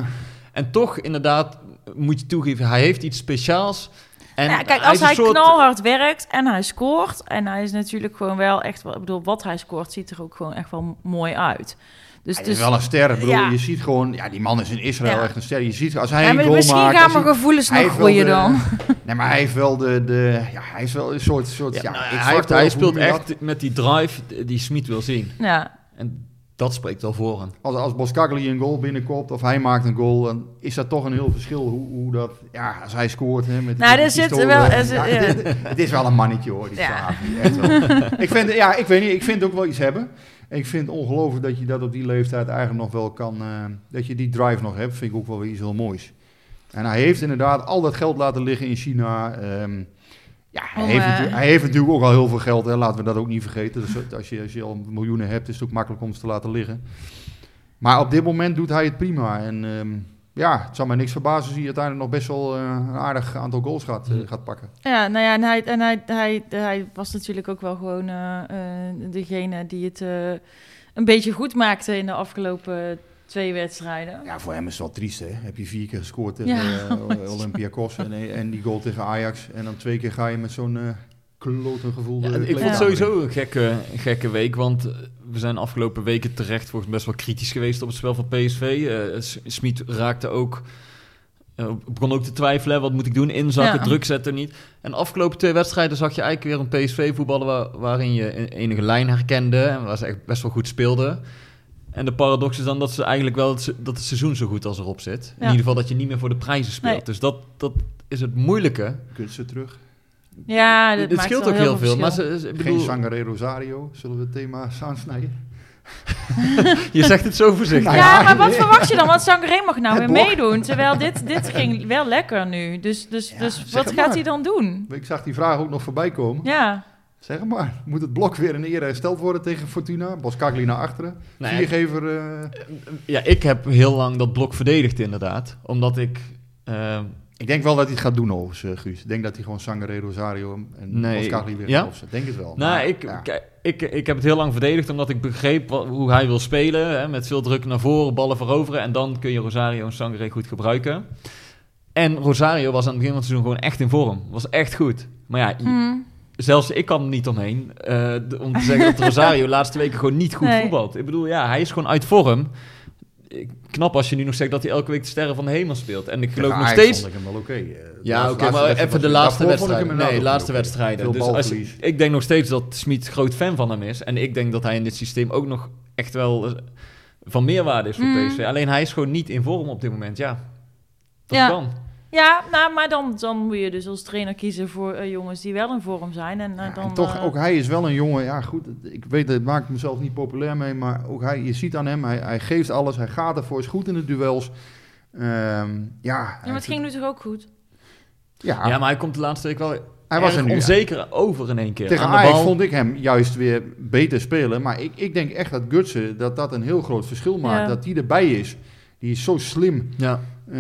En toch, inderdaad, moet je toegeven, hij heeft iets speciaals. En ja, kijk, als hij soort- knalhard werkt en hij scoort... en hij is natuurlijk gewoon wel echt... wel- Ik bedoel, wat hij scoort ziet er ook gewoon echt wel mooi uit. Dus, hij dus is wel een ster. Ik bedoel, Ja. Je ziet gewoon, ja, die man is in Israël Ja. echt een ster. Je ziet, als hij ja, een goal misschien maakt... gaan mijn gevoelens nog groeien de- dan. [laughs] Nee, maar hij heeft wel de, de ja, hij is wel een soort, soort Ja, ja, nou, hij, heeft- hij speelt echt met die drive die Smit wil zien. Ja, En dat spreekt wel voor hem. Als, als Boskagli een goal binnenkomt of hij maakt een goal, dan is dat toch een heel verschil hoe, hoe dat, ja, als hij scoort. Hè, met Nou, die er zit wel- er zit- Ja, ja. het, het is wel een mannetje hoor, die Ja. Sahavi, echt wel. ik vind, ja, ik weet niet, ik vind ook wel iets hebben. Ik vind het ongelooflijk dat je dat op die leeftijd eigenlijk nog wel kan, eh, dat je die drive nog hebt, vind ik ook wel weer iets heel moois. En hij heeft inderdaad al dat geld laten liggen in China. ehm, ja, hij, Om, heeft eh, natuurlijk, hij heeft natuurlijk ook al heel veel geld, hè, laten we dat ook niet vergeten. Dus als, je, als je al miljoenen hebt, is het ook makkelijk om ze te laten liggen. Maar op dit moment doet hij het prima. En ehm, ja, het zal mij niks verbazen als hij uiteindelijk nog best wel eh, een aardig aantal goals gaat, eh, gaat pakken. ja nou ja, en hij, en hij, hij, hij was natuurlijk ook wel gewoon degene die het eh, een beetje goed maakte in de afgelopen twee wedstrijden. Ja, voor hem is het wel triest, hè. Heb je vier keer gescoord tegen Ja, eh, Olympiakos en, en die goal tegen Ajax. En dan twee keer ga je met zo'n eh klote gevoel. Ja, ik vond het sowieso een gekke, gekke week, want eh, we zijn de afgelopen weken terecht volgens mij best wel kritisch geweest op het spel van PSV. Eh, S- Smit raakte ook, eh, begon ook te twijfelen, wat moet ik doen, inzakken, Ja. druk zetten, niet. En de afgelopen twee wedstrijden zag je eigenlijk weer een PSV voetballen waar, waarin je een enige lijn herkende en waar ze echt best wel goed speelden. En de paradox is dan dat ze eigenlijk wel het, dat het seizoen zo goed als erop zit. In ieder geval dat je niet meer voor de prijzen speelt. Nee. Dus dat, dat is het moeilijke. Kutsen terug. Ja, dat het maakt scheelt wel ook heel veel. Maar ze, ze- ik bedoel, Geen Sangare Rosario. Zullen we het thema aansnijden? [laughs] je zegt het zo voorzichtig. Nou Ja, ja, maar wat verwacht je dan? Want Sangaré mag nou Het weer meedoen. Terwijl dit, dit [laughs] ging wel lekker nu. Dus, dus, Ja, dus wat gaat maar. hij dan doen? Ik zag die vraag ook nog voorbij komen. Ja, Zeg maar. Moet het blok weer in ere hersteld worden tegen Fortuna? Boskakli naar achteren. Nee, Viergever... eh, Ja, ik heb heel lang dat blok verdedigd inderdaad. Omdat ik... eh, Ik denk wel dat hij het gaat doen overigens, eh, Guus. Ik denk dat hij gewoon Sangare Rosario en Nee. Boskakli weer Ja? gaat opzetten. Denk het wel. nou, Maar, ik, ja. ik, ik heb het heel lang verdedigd omdat ik begreep wat- hoe hij wil spelen. Hè, met veel druk naar voren, ballen veroveren. En dan kun je Rosario en Sangre goed gebruiken. En Rosario was aan het begin van het seizoen gewoon echt in vorm. Was echt goed. Maar ja, je- Hm. Zelfs ik kan er niet omheen. eh, om te zeggen dat [laughs] Rosario de laatste weken gewoon niet goed Nee. voetbalt. Ik bedoel, ja, hij is gewoon uit vorm. Knap als je nu nog zegt dat hij elke week de sterren van de hemel speelt. En ik geloof nog steeds... vond ik hem wel oké. Eh, de Ja, laatste- oké, maar wedstrijd even de laatste inderdaad Nee, laatste wedstrijden. Dus als, ik denk nog steeds dat Smit groot fan van hem is. En ik denk dat hij in dit systeem ook nog echt wel eh, van meerwaarde is voor Mm. PSV. Alleen hij is gewoon niet in vorm op dit moment. Ja, dat Ja. kan. Ja, nou, maar dan, dan moet je dus als trainer kiezen voor eh, jongens die wel in vorm zijn. En, eh, Ja, dan, en toch, eh, ook hij is wel een jongen. Ja, goed, ik weet, het maakt mezelf niet populair mee. Maar ook hij, je ziet aan hem, hij, hij geeft alles. Hij gaat ervoor, is goed in de duels. Ehm, ja, Ja, maar het ging nu toch ook goed? Ja, Ja, maar hij komt de laatste week wel hij was er erg nu. onzeker over in één keer. Tegen Aan de Ajax bal. vond ik hem juist weer beter spelen. Maar ik, ik denk echt dat Gutsen, dat dat een heel groot verschil maakt. Ja. Dat die erbij is. Die is zo slim. Ja. Eh,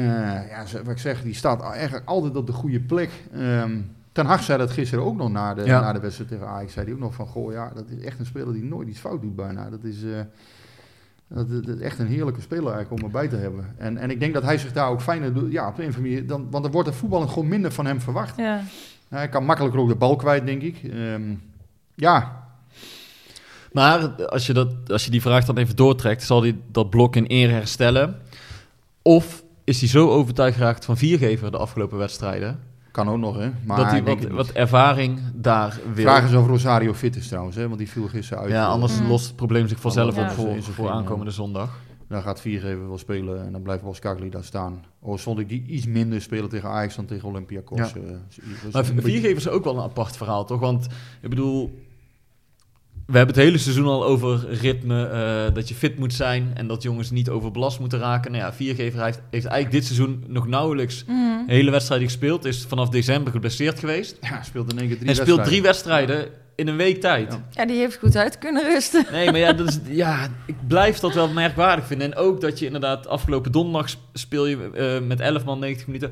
ja, wat ik zeg, die staat eigenlijk altijd op de goede plek. Ehm, Ten Hag zei dat gisteren ook nog na de, Ja. na de wedstrijd tegen Ajax. Zei hij ook nog van, goh ja, dat is echt een speler die nooit iets fout doet bijna. Dat is, eh, dat, dat is echt een heerlijke speler eigenlijk om erbij te hebben. En, en ik denk dat hij zich daar ook fijner doet. Ja, op een of andere manier. Dan, want er wordt er voetballend gewoon minder van hem verwacht. Ja. Hij kan makkelijker ook de bal kwijt, denk ik. Ehm, ja, Maar als je, dat, als je die vraag dan even doortrekt, zal hij dat blok in eer herstellen? Of is hij zo overtuigd geraakt van viergever de afgelopen wedstrijden, kan ook nog, hè. Maar dat hij wat, wat ervaring daar wil? Vraag is of Rosario fit is trouwens, hè, want die viel gisteren uit. ja, anders Mm. lost het probleem zich vanzelf Ja. op voor, zijn voor aankomende zondag. Daar gaat Viergever wel spelen en dan blijft Boskakli daar staan. Oh, vond ik die iets minder spelen tegen Ajax dan tegen Olympiakos. Ja. eh, dus Maar viergevers is ook wel een apart verhaal, toch? Want ik bedoel, we hebben het hele seizoen al over ritme, eh, dat je fit moet zijn en dat jongens niet overbelast moeten raken. Nou ja, viergever heeft, heeft eigenlijk dit seizoen nog nauwelijks een hele wedstrijd gespeeld. Is vanaf december geblesseerd geweest. Ja, speelt in één keer drie en speelt drie wedstrijden. wedstrijden in een week tijd. Ja. ja, die heeft goed uit kunnen rusten. Nee, maar ja, dat is, ja, ik blijf dat wel merkwaardig vinden. En ook dat je inderdaad afgelopen donderdag sp- speel je eh, met 11 man 90 minuten.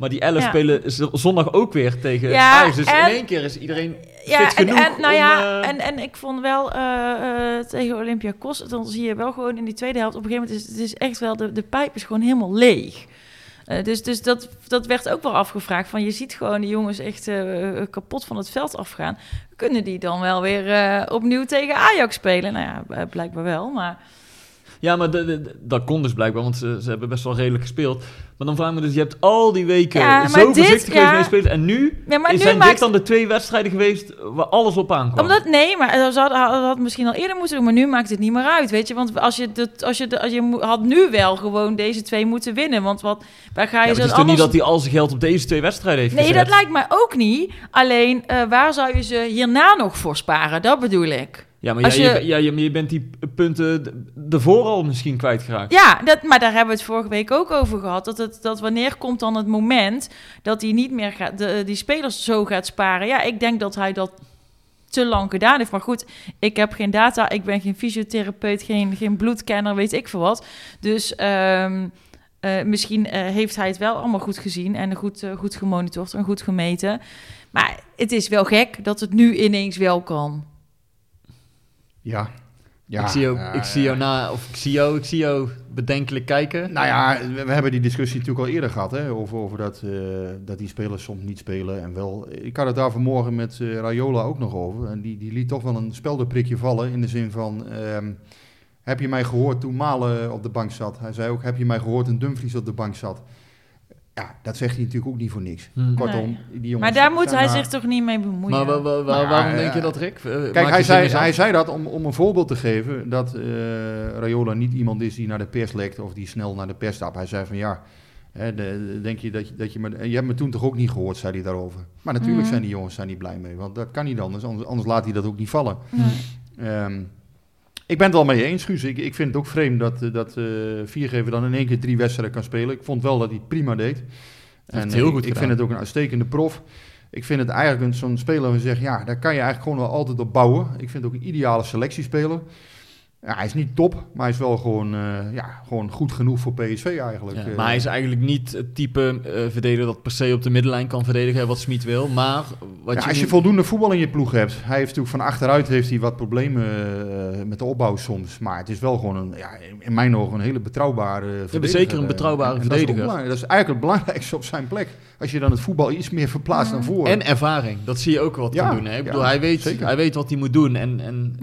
Maar die 11 Ja. spelen zondag ook weer tegen Ja, Ajax. Dus en- in één keer is iedereen Ja, fit en, genoeg en, nou om, ja, eh, en, en ik vond wel eh, eh, tegen Olympiakos, dan zie je wel gewoon in die tweede helft, op een gegeven moment is het is echt wel, de, de pijp is gewoon helemaal leeg. Dus dus dat, dat werd ook wel afgevraagd. Van je ziet gewoon die jongens echt kapot van het veld afgaan. Kunnen die dan wel weer opnieuw tegen Ajax spelen? Nou ja, blijkbaar wel. Maar Ja, maar de- de- de- dat kon dus blijkbaar, want ze, ze hebben best wel redelijk gespeeld. Maar dan vraag ik me dus, je hebt al die weken Ja, zo dit, voorzichtig geweest ja. En nu Ja, maar nu zijn dit dan de twee wedstrijden geweest waar alles op aankwam. Omdat, nee, maar dat had, had misschien al eerder moeten doen, maar nu maakt het niet meer uit, weet je. Want als je, dat, als je, de- als je had nu wel gewoon deze twee moeten winnen, want wat, waar ga je zo het is toch niet anders... dat hij al zijn geld op deze twee wedstrijden heeft Nee, gezet? dat lijkt mij ook niet. Alleen, eh, waar zou je ze hierna nog voor sparen? Dat bedoel ik. Ja, maar ja, je... je- ja, je, maar je bent die punten ervoor al misschien kwijtgeraakt. Ja, dat, maar daar hebben we het vorige week ook over gehad. Dat, het, dat wanneer komt dan het moment dat hij niet meer gaat, de, die spelers zo gaat sparen? Ja, ik denk dat hij dat te lang gedaan heeft. Maar goed, ik heb geen data, ik ben geen fysiotherapeut, geen, geen bloedkenner, weet ik veel wat. Dus ehm, eh, misschien eh, heeft hij het wel allemaal goed gezien en goed, eh, goed gemonitord en goed gemeten. Maar het is wel gek dat het nu ineens wel kan. Ja. ja. ik, zie jou, ik zie jou na, of ik zie jou, ik zie jou bedenkelijk kijken. Nou ja, we, we hebben die discussie natuurlijk al eerder gehad, hè, over, over dat, eh, dat die spelers soms niet spelen en wel. Ik had het daar vanmorgen met eh, Rayola ook nog over en die, die liet toch wel een speldenprikje vallen in de zin van, ehm, heb je mij gehoord toen Malen op de bank zat? Hij zei ook, heb je mij gehoord toen Dumfries op de bank zat? Ja, dat zegt hij natuurlijk ook niet voor niks. Hmm. Kortom, die jongens Maar daar moet zijn hij zich toch niet mee bemoeien? Maar wa- wa- wa- Nou waarom ja, denk je dat, Rick? Eh, Kijk, hij zei, hij zei dat om, om een voorbeeld te geven dat eh, Rayola niet iemand is die naar de pers lekt of die snel naar de pers stapt. Hij zei van ja, hè, de, de- denk je dat je, dat je me, en je hebt me toen toch ook niet gehoord, zei hij daarover. Maar natuurlijk Mhm. zijn die jongens daar niet blij mee, want dat kan niet anders, anders, anders laat hij dat ook niet vallen. Ehm, ik ben het wel mee eens, Guus. Ik, ik vind het ook vreemd dat, eh, dat eh Viergever dan in één keer drie wedstrijden kan spelen. Ik vond wel dat hij het prima deed. En heel ik- goed ik gedaan. vind het ook een uitstekende prof. Ik vind het eigenlijk een- zo'n speler waar je zegt, ja, daar kan je eigenlijk gewoon wel altijd op bouwen. Ik vind het ook een ideale selectiespeler. Ja, hij is niet top, maar hij is wel gewoon, eh, ja, gewoon goed genoeg voor PSV eigenlijk. Ja, Eh, maar hij is eigenlijk niet het type eh, verdediger dat per se op de middenlijn kan verdedigen, wat Smit wil. Maar wat ja, je als je nu- voldoende voetbal in je ploeg hebt. Hij heeft natuurlijk van achteruit heeft hij wat problemen met de opbouw soms. Maar het is wel gewoon een, ja, in mijn ogen een hele betrouwbare verdediger. zeker een betrouwbare en- en Dat is, ook verdediger. dat is eigenlijk het belangrijkste op zijn plek. Als je dan het voetbal iets meer verplaatst naar voren. En ervaring, dat zie je ook wat Ja, kan doen. Hè? Ik bedoel, ja, hij, weet, zeker. hij weet wat hij moet doen. En, en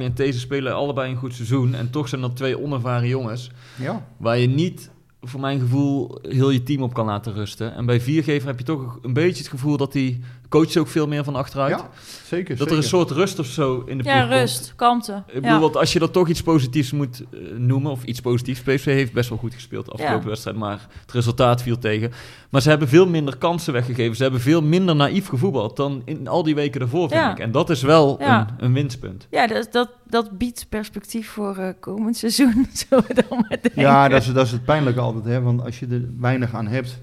en These spelen allebei een goed seizoen. En toch zijn dat twee onervaren jongens. ja. Waar je niet, voor mijn gevoel, heel je team op kan laten rusten. En bij Viergever heb je toch een beetje het gevoel dat hij coacht ook veel meer van achteruit. ja, zeker. dat er een soort rust of zo in de Ja, ploeg komt. rust, kalmte. Ik bedoel, ja. want als je dat toch iets positiefs moet eh, noemen, of iets positiefs. PSV heeft best wel goed gespeeld de afgelopen Ja. wedstrijd, maar het resultaat viel tegen. Maar ze hebben veel minder kansen weggegeven. Ze hebben veel minder naïef gevoetbald dan in al die weken ervoor, vind Ja. ik. En dat is wel Ja. een, een winstpunt. Ja, dat, dat, dat biedt perspectief voor eh, komend seizoen. [laughs] Zullen we dan maar denken. Ja, dat is, dat is het pijnlijke altijd. Hè? Want als je er weinig aan hebt,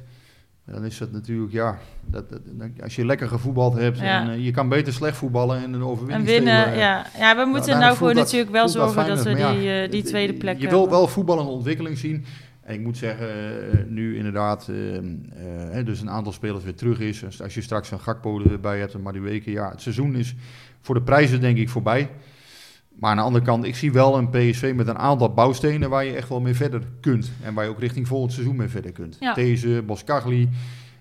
dan is dat natuurlijk, ja... Dat, dat- als je lekker gevoetbald hebt Ja. en eh, je kan beter slecht voetballen en een En overwinning winnen, stelen, ja. Ja, we moeten dan nou voor dat- natuurlijk wel zorgen dat we die, eh, die het- tweede plek Je wil wel voetballende ontwikkeling zien. En ik moet zeggen, eh, nu inderdaad, eh, eh, dus een aantal spelers weer terug is. Als- Als je straks een Gakpo erbij hebt en maar die weken, ja, het seizoen is voor de prijzen denk ik voorbij. Maar aan de andere kant, ik zie wel een PSV met een aantal bouwstenen waar je echt wel mee verder kunt. En waar je ook richting volgend seizoen mee verder kunt. Ja. Deze, Boskagli.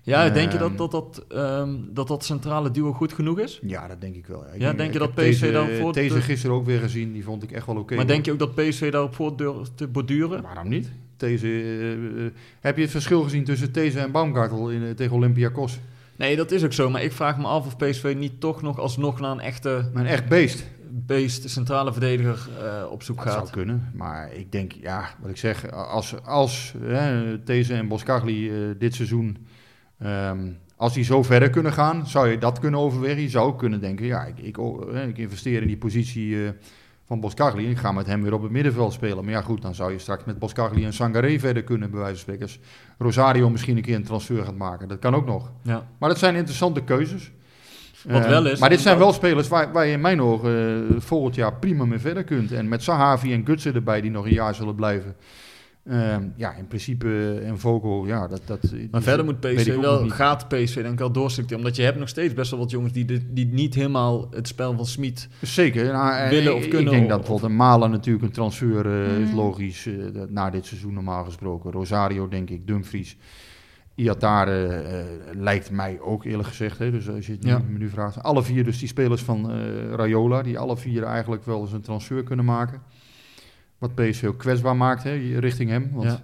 Ja, denk je Ehm, dat dat, dat, ehm, dat dat centrale duo goed genoeg is? Ja, dat denk ik wel. Ik Ja, denk je ik dat heb PSV deze, Deze de- gisteren ook weer gezien, die vond ik echt wel oké. maar denk je ook dat PSV daarop voort durft te borduren? Waarom niet? Deze, eh, eh, heb je het verschil gezien tussen These en Baumgartel in, eh, tegen Olympiakos? Nee, dat is ook zo. Maar ik vraag me af of PSV niet toch nog alsnog naar een echte Maar een echt beest. Beest, centrale verdediger eh, op zoek Dat zou gaat. kunnen. Maar ik denk, ja, wat ik zeg, als, als hè, These en Boskagli eh, dit seizoen, ehm, als die zo verder kunnen gaan, zou je dat kunnen overwegen. Je zou kunnen denken, ja, ik, ik, oh, ik investeer in die positie eh, van Boskagli en ik ga met hem weer op het middenveld spelen. Maar ja, goed, dan zou je straks met Boskagli en Sangaré verder kunnen, bij wijze van spreken. Als Rosario misschien een keer een transfer gaat maken. Dat kan ook nog. Ja. Maar dat zijn interessante keuzes. Wat Eh, wel is, Maar dit zijn wel spelers waar, waar je in mijn ogen eh, volgend jaar prima mee verder kunt. En met Sahavi en Gutsen erbij, die nog een jaar zullen blijven. Ehm, ja, in principe eh, en Vogel, ja, dat... dat Maar die- verder moet PSV wel, gaat PSV denk ik wel doorselecteren. Omdat je hebt nog steeds best wel wat jongens die, dit- die niet helemaal het spel van Smit... Zeker. Nou, eh, willen of kunnen Ik denk dat bijvoorbeeld een Malen natuurlijk een transfer eh, is Mhm. logisch. eh, dat- na dit seizoen normaal gesproken. Rosario denk ik, Dumfries. Iatare eh, lijkt mij ook eerlijk gezegd. Hè, dus als je het Ja. nu, vraagt. Alle vier dus die spelers van eh, Rayola. Die alle vier eigenlijk wel eens een transfer kunnen maken. Wat PSV ook kwetsbaar maakt hè, richting hem. Want Ja.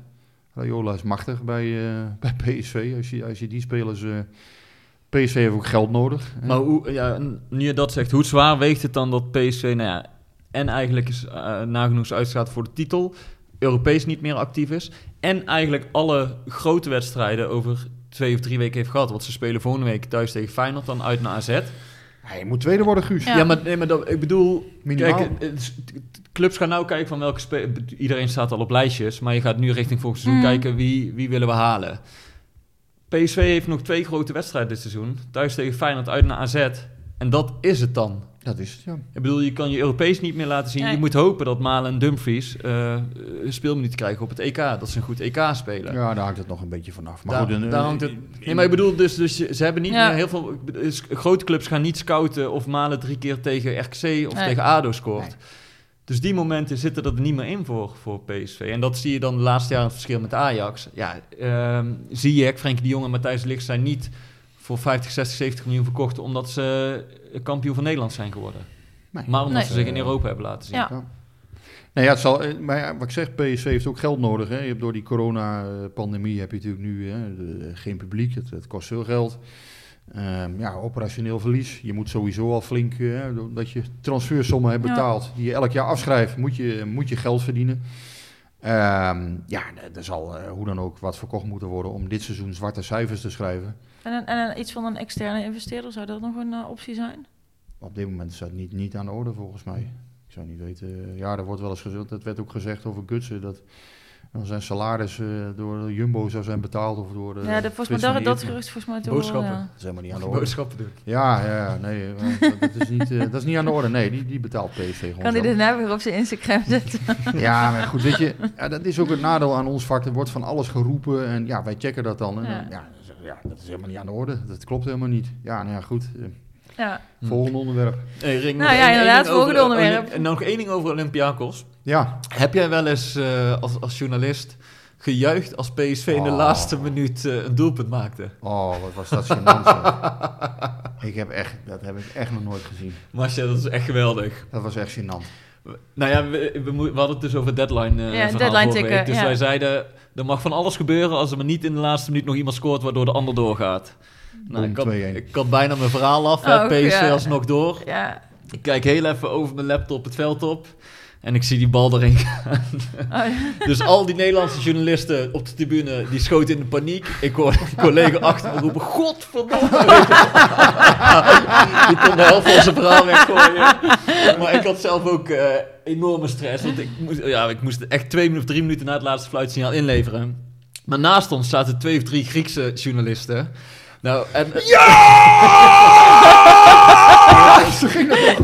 Rayola is machtig bij, eh, bij PSV. Als je, als je die spelers... PSV heeft ook geld nodig. hè. Maar hoe, ja, nu je dat zegt, hoe zwaar weegt het dan dat PSV... Nou ja, en eigenlijk is nagenoeg uitstaat voor de titel... Europees niet meer actief is... en eigenlijk alle grote wedstrijden over twee of drie weken heeft gehad. Want ze spelen volgende week thuis tegen Feyenoord, dan uit naar AZ. Je moet tweede worden, Guus. Ja. Ja, maar, nee, maar dat, ik bedoel... Minimaal. Kijk, clubs gaan nou kijken van welke spe- Iedereen staat al op lijstjes, maar je gaat nu richting volgend seizoen Mm. kijken wie, wie willen we halen. PSV heeft nog twee grote wedstrijden dit seizoen. Thuis tegen Feyenoord, uit naar AZ. En dat is het dan. Dat is het, ja. Ik bedoel, je kan je Europees niet meer laten zien. Nee. Je moet hopen dat Malen en Dumfries eh speelminuten krijgen op het EK. Dat ze een goed EK spelen. Ja, daar hangt het nog een beetje vanaf. Maar Daar- goed, een, daar eh, hangt het- in- Nee, maar ik bedoel, dus, dus je- ze hebben niet Ja. meer heel veel... dus grote clubs gaan niet scouten of Malen drie keer tegen RKC of Nee. tegen ADO scoort. Nee. Dus die momenten zitten er niet meer in voor, voor PSV. En dat zie je dan de laatste jaren het verschil met Ajax. Ja, ehm Ziyech, Frenkie de Jong en Matthijs de Ligt zijn niet voor 50, 60, 70 miljoen verkocht... omdat ze kampioen van Nederland zijn geworden. Nee. Maar omdat Nee. ze zich in Europa hebben laten zien. Ja. Ja. Nou ja, het zal, eh, maar ja, wat ik zeg, PSV heeft ook geld nodig. Hè. Je hebt door die corona-pandemie heb je natuurlijk nu hè, de- geen publiek. Het, het kost veel geld. Ehm, ja, operationeel verlies. Je moet sowieso al flink, eh, hè, dat je transfersommen hebt Ja. betaald, die je elk jaar afschrijft, moet je, moet je geld verdienen. Ehm, ja, er zal eh, hoe dan ook wat verkocht moeten worden om dit seizoen zwarte cijfers te schrijven. En, een- en een- iets van een externe investeerder, zou dat nog een eh, optie zijn? Op dit moment is dat niet, niet aan de orde volgens mij. Ik zou niet weten. Ja, er wordt wel eens gezegd, dat werd ook gezegd over Gutsen, dat dan zijn salaris eh, door Jumbo zou zijn betaald of door de ja, de, volgens mij, dat, dat gerucht volgens mij toch wel, Boodschappen. ja. Dat is helemaal niet aan de orde. Boodschappen doen. Ja, ja, ja, nee, eh, dat, dat is niet, eh, dat is niet aan de orde. Nee, die, die betaalt PSV gewoon Kan hij zelf. dit nou weer op zijn Instagram zetten? [laughs] Ja, maar goed, weet je, ja, dat is ook het nadeel aan ons vak. Er wordt van alles geroepen en ja, wij checken dat dan. En Ja. dan ja, ja, dat is helemaal niet aan de orde. Dat klopt helemaal niet. Ja, nou ja, goed. eh, ja. Volgende onderwerp. Hey, Ring, Nou ja, inderdaad, over- volgende onderwerp. En nog één ding over Olympiakos. Ja, Heb jij wel eens eh, als, als journalist gejuicht als PSV in de Oh. laatste minuut eh, een doelpunt maakte? oh, wat was dat gênant. [laughs] ik heb echt, dat heb ik echt nog nooit gezien. Masja, dat is echt geweldig. Dat was echt gênant. Nou ja, we, we, mo- we hadden het dus over deadline eh Ja, deadline tikken. Dus ja. wij zeiden, er mag van alles gebeuren als er maar niet in de laatste minuut nog iemand scoort waardoor de ander doorgaat. Nou, ik, had, 2-1. ik had bijna mijn verhaal af, Oh, PSV ja. alsnog door. Ja. Ik kijk heel even over mijn laptop het veld op en ik zie die bal erin gaan. Oh, ja. [laughs] Dus al die Nederlandse journalisten op de tribune, die schoten in de paniek. Ik hoor een collega achter me roepen, godverdomme. [laughs] die kon de helft van zijn verhaal weggooien. [laughs] Maar ik had zelf ook eh, enorme stress. Want ik moest, ja, ik moest echt twee minuten, drie minuten na het laatste fluitsignaal inleveren. Maar naast ons zaten twee of drie Griekse journalisten. Nou, en... en,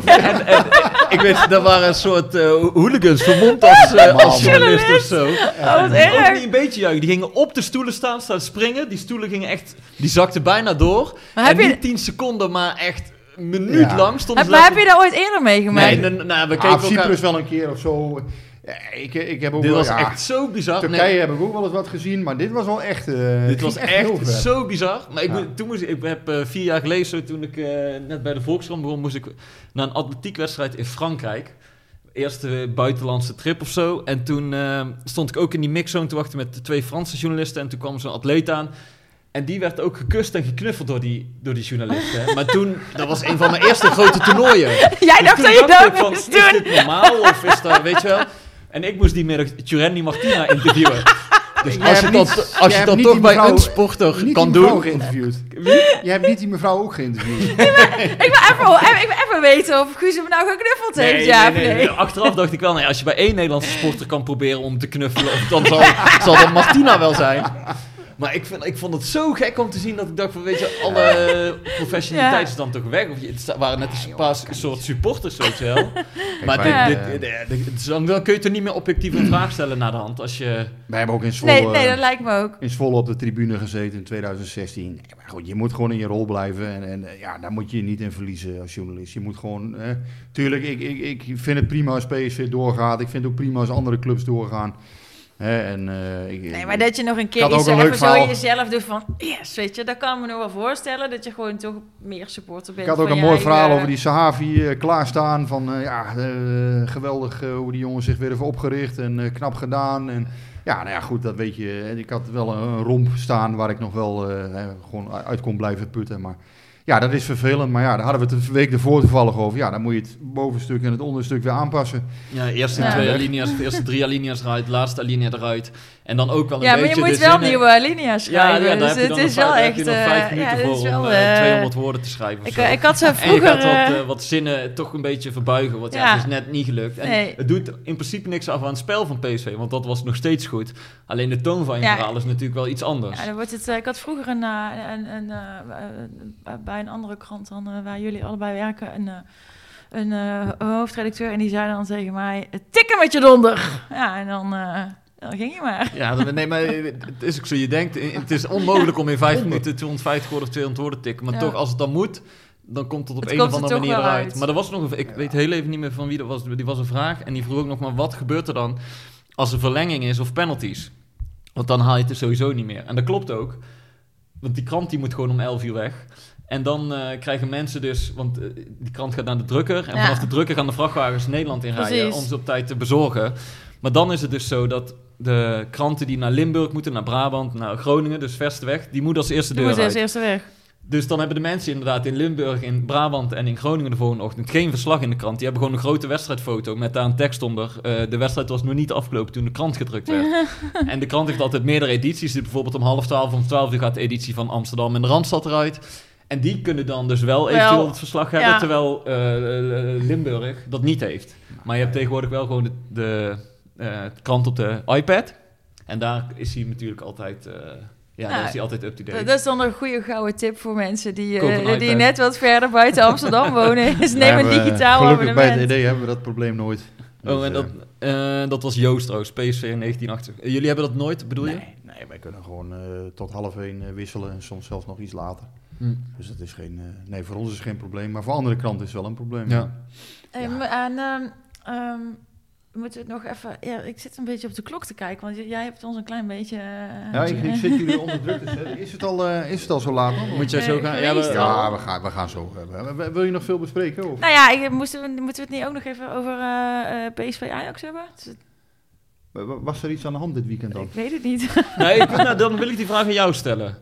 [laughs] en ik weet, er waren een soort eh, hooligans vermomd als, eh, als journalist of zo. Oh, wat Ook erg. niet een beetje juichen. Die gingen op de stoelen staan, staan springen. Die stoelen gingen echt, die zakten bijna door. Maar en heb je- niet 10 seconden, maar echt minuut Ja. lang stonden Heb, ze maar heb je dat ooit eerder meegemaakt? Nee, nou, we Ah, keken op Cyprus elkaar... wel een keer of zo. Ja, ik, ik heb ook Dit wel, was ja, echt zo bizar. Turkije Nee, heb ik ook wel eens wat gezien, maar dit was wel echt... eh, dit was echt zo bizar. Maar ik, Ja. moet- toen moest ik, heb eh, vier jaar geleden, zo, toen ik eh, net bij de Volkskrant begon, moest ik naar een atletiekwedstrijd in Frankrijk. Eerste buitenlandse trip of zo. En toen eh, stond ik ook in die mixzone te wachten met de twee Franse journalisten. En toen kwam zo'n atleet aan. En die werd ook gekust en geknuffeld door die, door die journalisten. Maar [laughs] toen, dat was een van mijn eerste grote toernooien. [laughs] Jij Dus dacht dat je dat ik van, Is doen. dit normaal of is dat, weet je wel? En ik moest die middag Turendi Martina interviewen. [laughs] Dus als je dat, niet- als je dat toch bij een sporter kan die mevrouw doen. geïnterviewd. Je hebt niet die mevrouw ook geïnterviewd. Ik wil even, ik wil even weten of Guus hem nou geknuffeld heeft, ja nee. Achteraf dacht ik wel, nee, als je bij één Nederlandse sporter kan proberen om te knuffelen, of dan zal, zal dat Martina wel zijn. Maar ik, vind, ik vond het zo gek om te zien dat ik dacht van, weet je, alle professionaliteit Ja. is dan toch weg. Of je, het waren net een paar soort supporters, weet je wel. [laughs] Maar dit, eh, dit, dit- dit- dit- dan dan kun je toch niet meer objectief een vraag stellen naar de hand. Als je... Wij hebben ook in Zwolle, Nee, nee, dat lijkt me ook. in Zwolle op de tribune gezeten in 2016. Nee, maar goed, je moet gewoon in je rol blijven. En, en eh, ja, daar moet je je niet in verliezen als journalist. Je moet gewoon... eh, tuurlijk, ik, ik, ik vind het prima als PSV doorgaat. Ik vind het ook prima als andere clubs doorgaan. Hè, en, eh, ik, Nee, maar dat je nog een keer iets even zo jezelf doet van... Yes, weet je, dat kan me nog wel voorstellen. Dat je gewoon toch meer supporter bent Ik had ook een mooi eigen- verhaal over die Sahavi eh, klaarstaan. Van eh, ja, eh, geweldig eh, hoe die jongen zich weer heeft opgericht en eh, knap gedaan. En ja, nou ja, goed, dat weet je. Ik had wel een, een romp staan waar ik nog wel eh, gewoon uit kon blijven putten. Maar ja, dat is vervelend. Maar ja, daar hadden we het een week ervoor toevallig over. Ja, dan moet je het bovenstuk en het onderstuk weer aanpassen. Ja, eerste Ja. twee alinea's, de eerste drie alinea's eruit, laatste alinea eruit. En dan ook wel een Ja, maar beetje je moet wel zinnen- nieuwe Ja, schrijven. ja, daar dus het is wel echt... vijf ja, minuten voor is om wel... eh, 200 woorden te schrijven. ik, ik had zo En je vroeger... gaat wat, eh, eh, wat zinnen toch een beetje verbuigen, want ja, Ja. het is net niet gelukt. En Nee. het doet in principe niks af aan het spel van PSV, want dat was nog steeds goed. Alleen de toon van je Ja. verhaal is natuurlijk wel iets anders. Ja, dan wordt het, eh, ik had vroeger een, een, een, bij een andere krant dan waar jullie allebei werken, een, een hoofdredacteur. En die zei dan tegen mij, tikken met je donder. Ja, en dan, dan ging je maar. Ja, nee, maar het is ook zo. Je denkt, het is onmogelijk om in vijf minuten 250 woorden of 200 woorden te tikken. Maar Ja. toch, als het dan moet, dan komt het op Het een of er andere manier eruit. uit. Maar er was nog een, ik weet heel even niet meer van wie dat was. Die was een vraag en die vroeg ook nog maar, wat gebeurt er dan als er verlenging is of penalties? Want dan haal je het er sowieso niet meer. En dat klopt ook. Want die krant die moet gewoon om 11 uur weg. En dan eh, krijgen mensen dus, want eh, die krant gaat naar de drukker. En Ja. vanaf de drukker gaan de vrachtwagens Nederland inrijden Precies. om ze op tijd te bezorgen. Maar dan is het dus zo dat de kranten die naar Limburg moeten, naar Brabant, naar Groningen, dus verste weg, die moeten als eerste deur moet als eerste weg. Dus dan hebben de mensen inderdaad in Limburg, in Brabant en in Groningen de volgende ochtend geen verslag in de krant. Die hebben gewoon een grote wedstrijdfoto met daar een tekst onder. Eh, de wedstrijd was nog niet afgelopen toen de krant gedrukt werd. [laughs] en de krant heeft altijd meerdere edities. Dus bijvoorbeeld om half twaalf, om twaalf uur gaat de editie van Amsterdam en de Randstad eruit. En die kunnen dan dus wel eventueel het verslag hebben, ja. terwijl eh, eh, Limburg dat niet heeft. Maar je hebt tegenwoordig wel gewoon de, de krant op de iPad. En daar is hij natuurlijk altijd, eh, ja, daar Nou, is hij altijd up-to-date. Dat, dat is dan een goede gouden tip voor mensen die, eh, een die net wat verder buiten Amsterdam [laughs] wonen. Dus neem een digitaal Gelukkig bij het abonnement. ED hebben we dat probleem nooit. Oh, Dus, en dat, eh, eh, dat was Joost trouwens, PSV in 1980. Eh, Jullie hebben dat nooit, bedoel je? nee, nee, wij kunnen gewoon eh, tot half één eh, wisselen en soms zelfs nog iets later. Hm. Dus dat is geen, eh, nee, voor ons is het geen probleem, maar voor andere kranten is het wel een probleem. Ja. Hey, Ja. maar En ehm, moeten we het nog even... Ja, ik zit een beetje op de klok te kijken, want jij hebt ons een klein beetje... eh, Ja, ik, ik [laughs] zit jullie onder druk te zetten. Is het al, eh, is het al zo laat dan? Moet jij zo gaan? Ja, we- Ja, we gaan, we gaan zo. eh, Wil je nog veel bespreken? Of? Nou ja, ik, moesten we, moeten we het niet ook nog even over eh, eh, PSV Ajax hebben? Dus, Was er iets aan de hand dit weekend dan? ik weet het niet. nee, ik, [laughs] nou, dan wil ik die vraag aan jou stellen.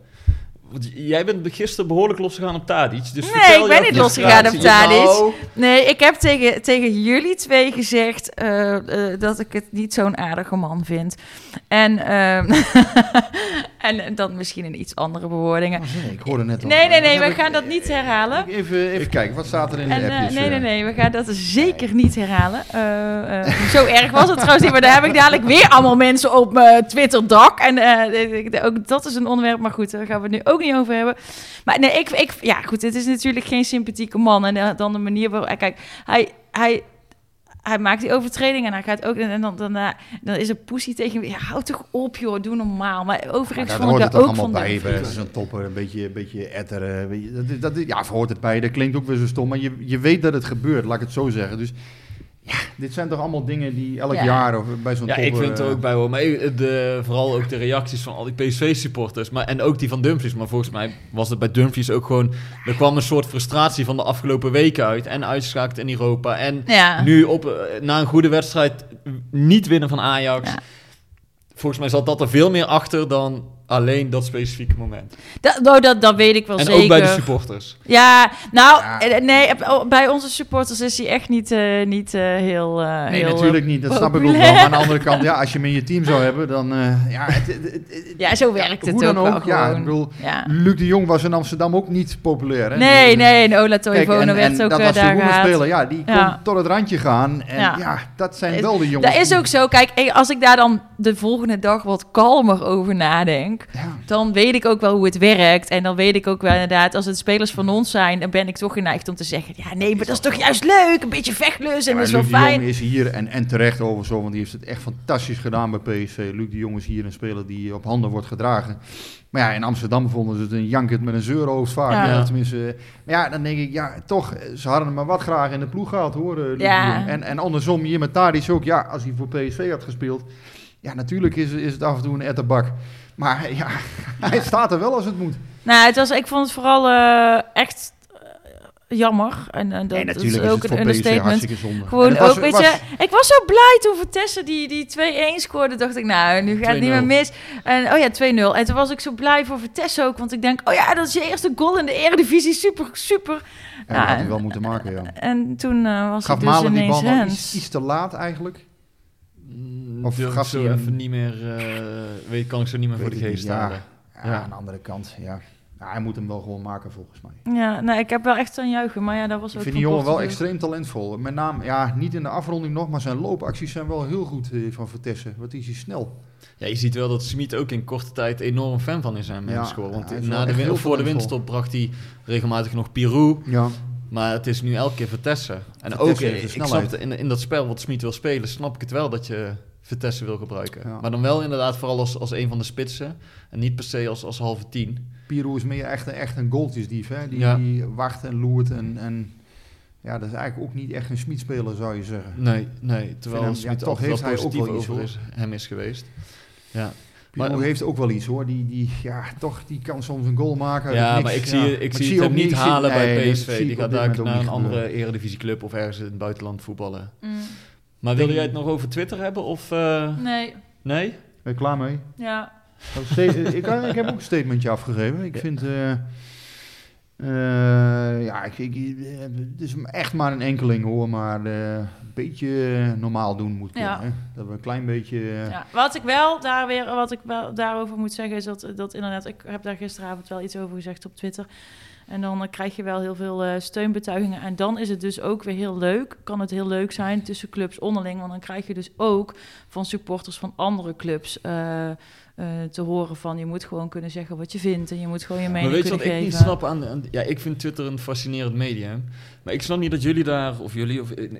Jij bent gisteren behoorlijk losgegaan op Tadic. Dus Nee, ik ben niet losgegaan op. Tadic. Nou, Nee, ik heb tegen, tegen jullie twee gezegd eh, eh, dat ik het niet zo'n aardige man vind. En, ehm, [laughs] en dan misschien in iets andere bewoordingen. Oh, nee, ik hoorde net al. Nee, nee, nee, we ik- gaan dat niet herhalen. Even, even kijken, wat staat er in de En, eh, appjes? nee, nee, eh? nee, we gaan dat zeker niet herhalen. Eh, eh, zo erg was het trouwens niet, maar daar heb ik dadelijk weer allemaal mensen op mijn Twitter-dak. En eh, ook dat is een onderwerp, maar goed, daar gaan we het nu ook niet over hebben. Maar nee, ik, ik, ja goed, het is natuurlijk geen sympathieke man. En dan de manier waarop, kijk, hij... hij hij maakt die overtreding en hij gaat ook... En dan, dan, eh, dan is een poesie tegen hem. Ja, houd toch op, joh. Doe normaal. Maar Ja, overigens daar vond ik daar toch ook allemaal van... bij, de- bij zo'n topper, een beetje, een beetje etteren. weet je, Dat, is- dat, is- ja, hoort het bij. Dat klinkt ook weer zo stom, maar je, je weet dat het gebeurt, laat ik het zo zeggen. Dus ja, dit zijn toch allemaal dingen die elk Ja. jaar of bij zo'n Ja, topper... ik vind er eh, ook bij hoor. Maar de, vooral ook de reacties van al die PSV-supporters. Maar, en ook die van Dumfries. Maar volgens mij was het bij Dumfries ook gewoon... Er kwam een soort frustratie van de afgelopen weken uit. En uitschakeld in Europa. En Ja. nu op, eh, na een goede wedstrijd niet winnen van Ajax. Ja. Volgens mij zat dat er veel meer achter dan alleen dat specifieke moment. Dat, nou, dat, dat weet ik wel en zeker. ook bij de supporters. Ja, nou, Ja. eh, nee, bij onze supporters is hij echt niet, eh, niet eh, heel... eh, Nee, heel, natuurlijk niet. Dat [laughs] snap ik ook wel. Maar aan de andere kant, ja, als je hem in je team zou hebben, dan... eh, ja, het, het- het- het- [laughs] Ja, zo werkt het hoe ook ook. Ja, gewoon. ik bedoel, Ja. Luc de Jong was in Amsterdam ook niet populair. Hè? Nee, Die- nee, en Ola Toivonen en, werd en ook dat was de daar gehaald. speler, ja, die kon tot het randje gaan. En Ja. ja, dat zijn Is- wel de jongens. Dat is ook zo. Kijk, als ik daar dan de volgende dag wat kalmer over nadenk... Ja. dan weet ik ook wel hoe het werkt. En dan weet ik ook wel inderdaad, als het spelers van ons zijn... dan ben ik toch geneigd om te zeggen... ja, nee, maar dat is toch juist leuk? Een beetje vechtlus en Ja, dat is wel Luc de fijn. Jong is hier en, en terecht over zo, want die heeft het echt fantastisch gedaan bij PSV. Luc de Jong is hier een speler die op handen wordt gedragen. Maar ja, in Amsterdam vonden ze het een jankert met een zeurhoofd vaak. Ja. Ja. tenminste, maar ja, dan denk ik, ja, toch, ze hadden hem maar wat graag in de ploeg gehad hoor, eh, Luc Ja. En, en andersom, hier met Tadic ook, ja, als hij voor PSV had gespeeld, ja, natuurlijk is, is het af en toe een etterbak. Maar ja, [laughs] hij staat er wel als het moet. Nou, het was, ik vond het vooral eh, echt eh, jammer. En, en dat, nee, dat natuurlijk is is ook het een understatement. En Gewoon het was- ook, weet was- je, ik was zo blij toen Vertessen die, die 2-1 scoorde. Dacht ik, nou, nu gaat het niet 2-0. meer mis. En, oh ja, 2-0. En toen was ik zo blij voor Vertessen ook. Want ik denk, oh ja, dat is je eerste goal in de Eredivisie. Super, super. Ja, Ja, dat had hij wel moeten maken, ja. En toen eh, was Gaf het dus Malen die ineens bal iets te laat eigenlijk? Of gaf ik zo even niet meer... eh, weet, kan ik zo niet meer voor de ik geest niet, ja. halen. Ja, Ja. aan de andere kant, ja. Ja, hij moet hem wel gewoon maken volgens mij. Ja, nou, ik heb wel echt aan juichen. Maar ja, dat was Ik ook vind van die jongen wel extreem talentvol. Met name, ja, niet in de afronding nog, maar zijn loopacties zijn wel heel goed eh, van Vertessen. Wat is hij snel. Ja, je ziet wel dat Smit ook in korte tijd enorm fan van is aan Ja, Menschool. Want hij is wel na de echt win, heel of voor de winststop bracht hij regelmatig nog Pirou. Ja. Maar het is nu elke keer Vertessen. En ook ik snelheid. snap het, in, in dat spel wat Smit wil spelen, snap ik het wel dat je Vertessen wil gebruiken. Ja. Maar dan wel inderdaad vooral als, als een van de spitsen. En niet per se als, als halve tien. Pirou is meer echt, een- echt een goaltjesdief. Hè? Die, Ja. die wacht en loert. En, en ja, dat is eigenlijk ook niet echt een Smitspeler, zou je zeggen. Nee, nee. Terwijl ja, Smit toch heeft hij ook wel iets, over hoor. is, hem is geweest. Ja. Maar- heeft ook wel iets hoor. Die, die, ja, toch, die kan soms een goal maken. Ja, niks. maar ik zie, Ja. ik zie het hem niet ik halen nee, bij PSV. ik Die gaat daar naar een andere eredivisieclub of ergens in het buitenland voetballen. Mm, Maar wilde jij het nog over Twitter hebben? Of, eh, nee, nee? Ben je klaar mee? ja. Dat is ste- ik, ik heb ook een statementje afgegeven. Ik vind... eh, eh, ja, ik, ik, eh, het is echt maar een enkeling hoor, maar eh, beetje eh, normaal doen moet kunnen. Ja. Hè? Dat we een klein beetje... eh, Ja, wat ik wel daar weer, wat ik wel daarover moet zeggen, is dat, dat inderdaad, ik heb daar gisteravond wel iets over gezegd op Twitter. En dan eh, krijg je wel heel veel eh, steunbetuigingen. En dan is het dus ook weer heel leuk. Kan het heel leuk zijn tussen clubs onderling. Want dan krijg je dus ook van supporters van andere clubs eh, eh, te horen van je moet gewoon kunnen zeggen wat je vindt. En je moet gewoon je mening Maar weet je wat kunnen ik geven. niet snap aan, aan- Ja, ik vind Twitter een fascinerend medium. Maar ik snap niet dat jullie daar, of jullie, of eh, eh,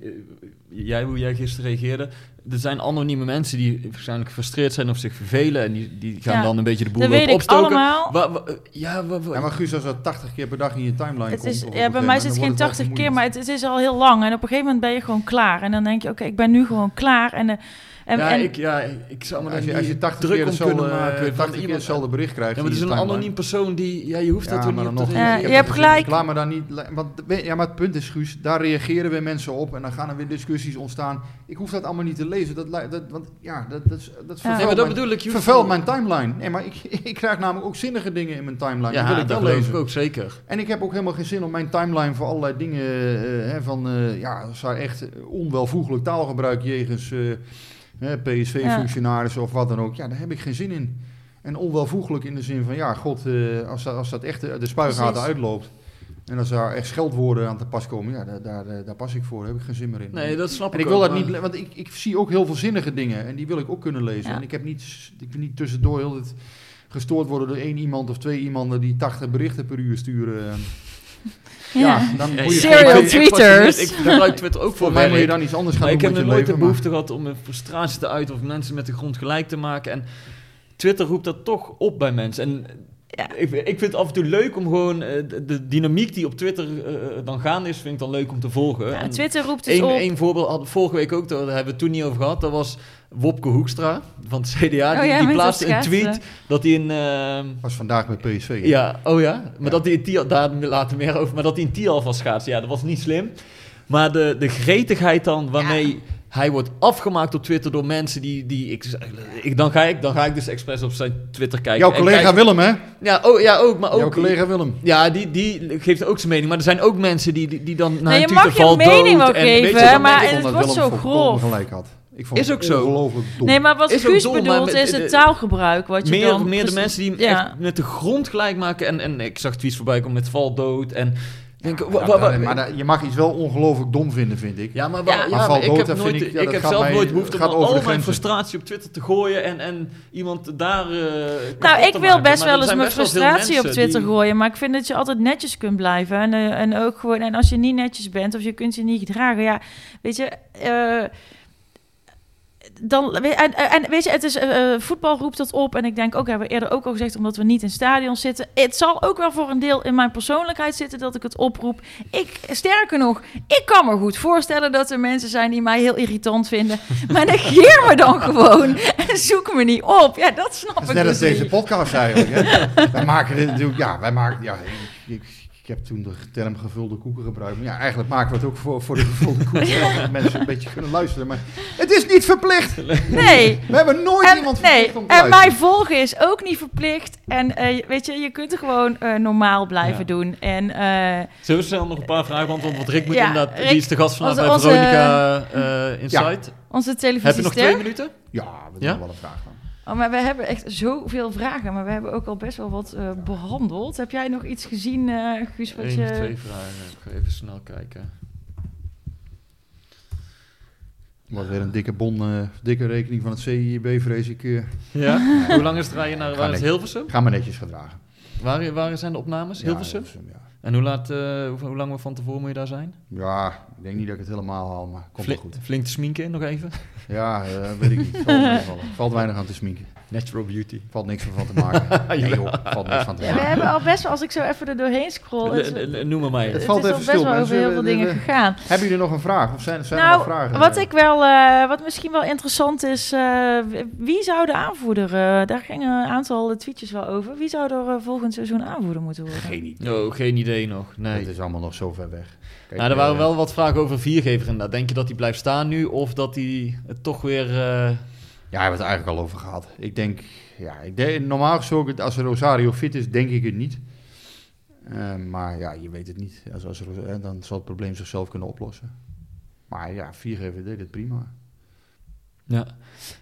jij, hoe jij gisteren reageerde. Er zijn anonieme mensen die waarschijnlijk gefrustreerd zijn of zich vervelen. En die, die gaan Ja, dan een beetje de boel Dat op weet ik opstoken. allemaal. Wa- wa- ja, wa- wa- Ja, maar Guus, als dat 80 keer per dag in je timeline Het komt... is, ja, bij mij zit dan het geen wordt het 80 wel keer, maar het, het is al heel lang. En op een gegeven moment ben je gewoon klaar. En dan denk je, oké, ik ben nu gewoon klaar. En, eh, en, ja, en ik, ja, ik zou me Als je, als je 80 druk keer om kunnen hetzelfde, maken. van 80 keer iemand- hetzelfde bericht krijgt Ja, maar het is een timeline. anoniem persoon die... Ja, je hoeft Ja, dat maar niet dan op te nog- Ja, reageren. je hebt gelijk. Ik laat me daar niet... Want, ja, maar het punt is, Guus, daar reageren weer mensen op en dan gaan er weer discussies ontstaan. Ik hoef dat allemaal niet te lezen. Dat, dat, want ja, dat, dat, is- dat Ja. vervuilt Nee, dat mijn- ik. vervuilt mijn timeline. Nee, maar ik, [laughs] ik krijg namelijk ook zinnige dingen in mijn timeline. die wil Ja, ik dat wel lezen. ik ook zeker. En ik heb ook helemaal geen zin om mijn timeline voor allerlei dingen eh, hè, van, eh, ja, daar echt onwelvoegelijk taalgebruik jegens eh, PSV-functionarissen of wat dan ook, ja, daar heb ik geen zin in. En onwelvoegelijk in de zin van, ja, god, eh, als, dat, als dat echt de, de spuigaten uitloopt en als daar echt scheldwoorden aan te pas komen, ja, daar, daar, eh, daar pas ik voor, daar heb ik geen zin meer in. Nee, dat snap en ik ik wil dat niet, want ik, ik zie ook heel veel zinnige dingen en die wil ik ook kunnen lezen. Ja. En ik heb niet, ik wil niet tussendoor heel het gestoord worden door één iemand of twee iemanden die 80 berichten per uur sturen. Ja. dan Ja, moet je Serial ik- ik- ik- tweeters. Ik gebruik Twitter ook voor voor mij moet je dan iets anders gaan Maar ik doen heb met nog je nooit de maar- behoefte gehad om mijn frustratie te uiten of mensen met de grond gelijk te maken. En Twitter roept dat toch op bij mensen. En Ja. ik, ik vind het af en toe leuk om gewoon eh, de, dynamiek die op Twitter eh, dan gaande is, vind ik dan leuk om te volgen. Ja, Twitter roept het Eén, op. één voorbeeld we vorige week ook, daar hebben we het toen niet over gehad. Dat was Wopke Hoekstra van het CDA. Oh die ja, die met plaatste een tweet dat hij een... ehm, was vandaag bij PSV. hè? ja, oh ja. Maar Ja. dat hij een Tial, daar later meer over, maar dat hij een Tial van schaatsen, ja, dat was niet slim. Maar de, de gretigheid dan, waarmee hij wordt afgemaakt op Twitter door mensen die, die ik, ik, dan, ga ik, dan ga ik dus expres op zijn Twitter kijken. Jouw collega kijk- Willem, hè? Ja, oh, ja, ook, maar ook... Jouw collega Willem. Ja, die, die geeft ook zijn mening. Maar er zijn ook mensen die, die, die dan naar Nee, een je Twitter mag je valt mening dood wel en weet je, geven, maar het vond wordt dat zo grof. gelijk had. Ik vond Is het ook zo. Nee, maar wat Is Guus dom, bedoelt met- is het taalgebruik. Wat je meer, dan meer de mensen die hem ja. echt met de grond gelijk maken. En, en ik zag tweets voorbij komen met val dood. En denk, Ja, wa- maar wa- dat- wa- maar dat- je mag iets wel ongelooflijk dom vinden, vind ik. ja, maar, Ja. Maar ik heb, dat nooit, ik- ja, dat heb zelf mij- nooit behoefte om al over de mijn grenzen. frustratie op Twitter te gooien en, en iemand daar eh, Nou, ik te wil maken. best wel eens mijn frustratie op Twitter die- gooien. Maar ik vind dat je altijd netjes kunt blijven. En, eh, en ook gewoon, en als je niet netjes bent of je kunt je niet gedragen, ja, weet je. eh, dan, en, en weet je, het is, eh, eh, voetbal roept dat op. En ik denk ook, hebben we eerder ook al gezegd, omdat we niet in stadions zitten. Het zal ook wel voor een deel in mijn persoonlijkheid zitten dat ik het oproep. Ik, sterker nog, ik kan me goed voorstellen dat er mensen zijn die mij heel irritant vinden. [laughs] Maar negeer me dan gewoon en zoek me niet op. Ja, dat snap Dat is ik net dus als deze podcast eigenlijk. Hè? [laughs] wij maken dit natuurlijk, ja, wij maken, ja, ik, ik, ik heb toen de term gevulde koeken gebruikt. Maar ja, eigenlijk maken we het ook voor, voor de gevulde koeken. [laughs] zodat mensen een beetje kunnen luisteren. Maar het is niet verplicht. Nee. We hebben nooit En, iemand nee, verplicht om te en mij luisteren. volgen is ook niet verplicht. En eh, weet je, je kunt er gewoon eh, normaal blijven Ja. doen. En eh, Zullen we snel nog een paar vragen beantwoorden? Want Rick moet Ja, inderdaad, Rick, die is de gast vandaag onze- bij onze- Veronica eh Insight. onze Heb je nog twee minuten? Ja, we doen Ja? wel een vraag van. Oh, maar we hebben echt zoveel vragen. Maar we hebben ook al best wel wat eh, behandeld. Heb jij nog iets gezien, eh Guus? Wat Eén je... of twee vragen. Ik ga even snel kijken. Wordt weer een dikke bon, eh, dikke rekening van het CIB, vrees ik. eh [laughs] Ja? Hoe lang is het rijden naar Ga waar is het netjes. Hilversum? ga maar netjes gedragen. Waar, waar zijn de opnames? Ja, Hilversum? ja. En hoe, laat, eh, hoe, hoe lang van tevoren moet je daar zijn? Ja, ik denk niet dat ik het helemaal haal, maar komt wel Flink, goed. flink te sminken nog even? Ja, eh, weet ik niet. Valt. Valt weinig aan te sminken. Natural beauty. Valt niks van te maken. [laughs] Nee joh, valt niks van te Ja, we maken. hebben al best wel, als ik zo even er doorheen scroll, Noem maar mij. het Het is valt al even best stil, wel over mensen. heel veel dingen gegaan. Hebben jullie nog een vraag? Of zijn, zijn er nog Nou, vragen? wat ik wel, eh, wat misschien wel interessant is, eh, wie zou de aanvoerder, eh, daar gingen een aantal tweetjes wel over, wie zou er volgend seizoen aanvoerder moeten worden? Geen idee. Oh, geen idee nog. Nee. Het is allemaal nog zo ver weg. Kijk, nou, er waren wel wat vragen over viergever inderdaad. Denk je dat hij blijft staan nu of dat hij het toch weer... Ja, we hebben het eigenlijk al over gehad. Ik denk, ja, ik denk, normaal gesproken, als Rosario fit is, denk ik het niet. Eh, maar ja, je weet het niet. Als, als, eh, dan zal het probleem zichzelf kunnen oplossen. Maar ja, viergever deed het prima. Ja.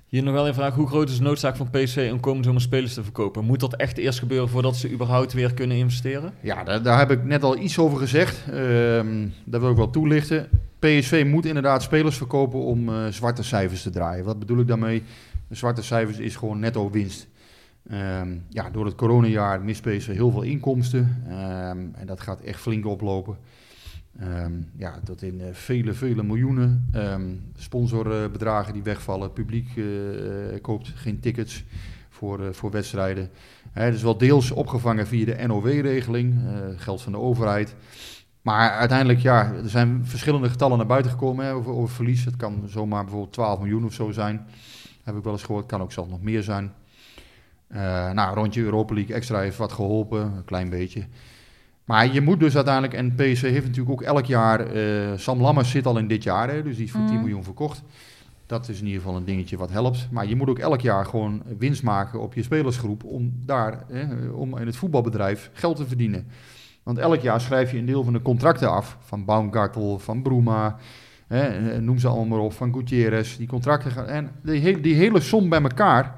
Hier nog wel een vraag. Hoe groot is de noodzaak van PSV om komend zomer spelers te verkopen? Moet dat echt eerst gebeuren voordat ze überhaupt weer kunnen investeren? Ja, daar, daar heb ik net al iets over gezegd. Ehm dat wil ik wel toelichten. PSV moet inderdaad spelers verkopen om eh, zwarte cijfers te draaien. Wat bedoel ik daarmee? De zwarte cijfers is gewoon netto winst. Ehm, ja, door het coronajaar mist PSV heel veel inkomsten. Ehm, en dat gaat echt flink oplopen. Ehm, ja, tot in eh, vele, vele miljoenen. Sponsorbedragen die wegvallen. Publiek eh, koopt geen tickets voor, voor wedstrijden. Dat is wel deels opgevangen via de NOW-regeling, geld van de overheid. Maar uiteindelijk, ja, er zijn verschillende getallen naar buiten gekomen hè, over, over verlies. Het kan zomaar bijvoorbeeld 12 miljoen of zo zijn. Heb ik wel eens gehoord. kan ook zelfs nog meer zijn. Eh nou, rondje Europa League extra heeft wat geholpen, een klein beetje. Maar je moet dus uiteindelijk, en PSV heeft natuurlijk ook elk jaar, eh, Sam Lammers zit al in dit jaar, hè, dus die is voor 10 Mhm. miljoen verkocht. Dat is in ieder geval een dingetje wat helpt. Maar je moet ook elk jaar gewoon winst maken op je spelersgroep om daar, hè, om in het voetbalbedrijf geld te verdienen. Want elk jaar schrijf je een deel van de contracten af. Van Baumgartel, van Bruma, hè, eh, noem ze allemaal maar op, van Gutierrez. Die contracten gaan, en die, he- die hele som bij elkaar,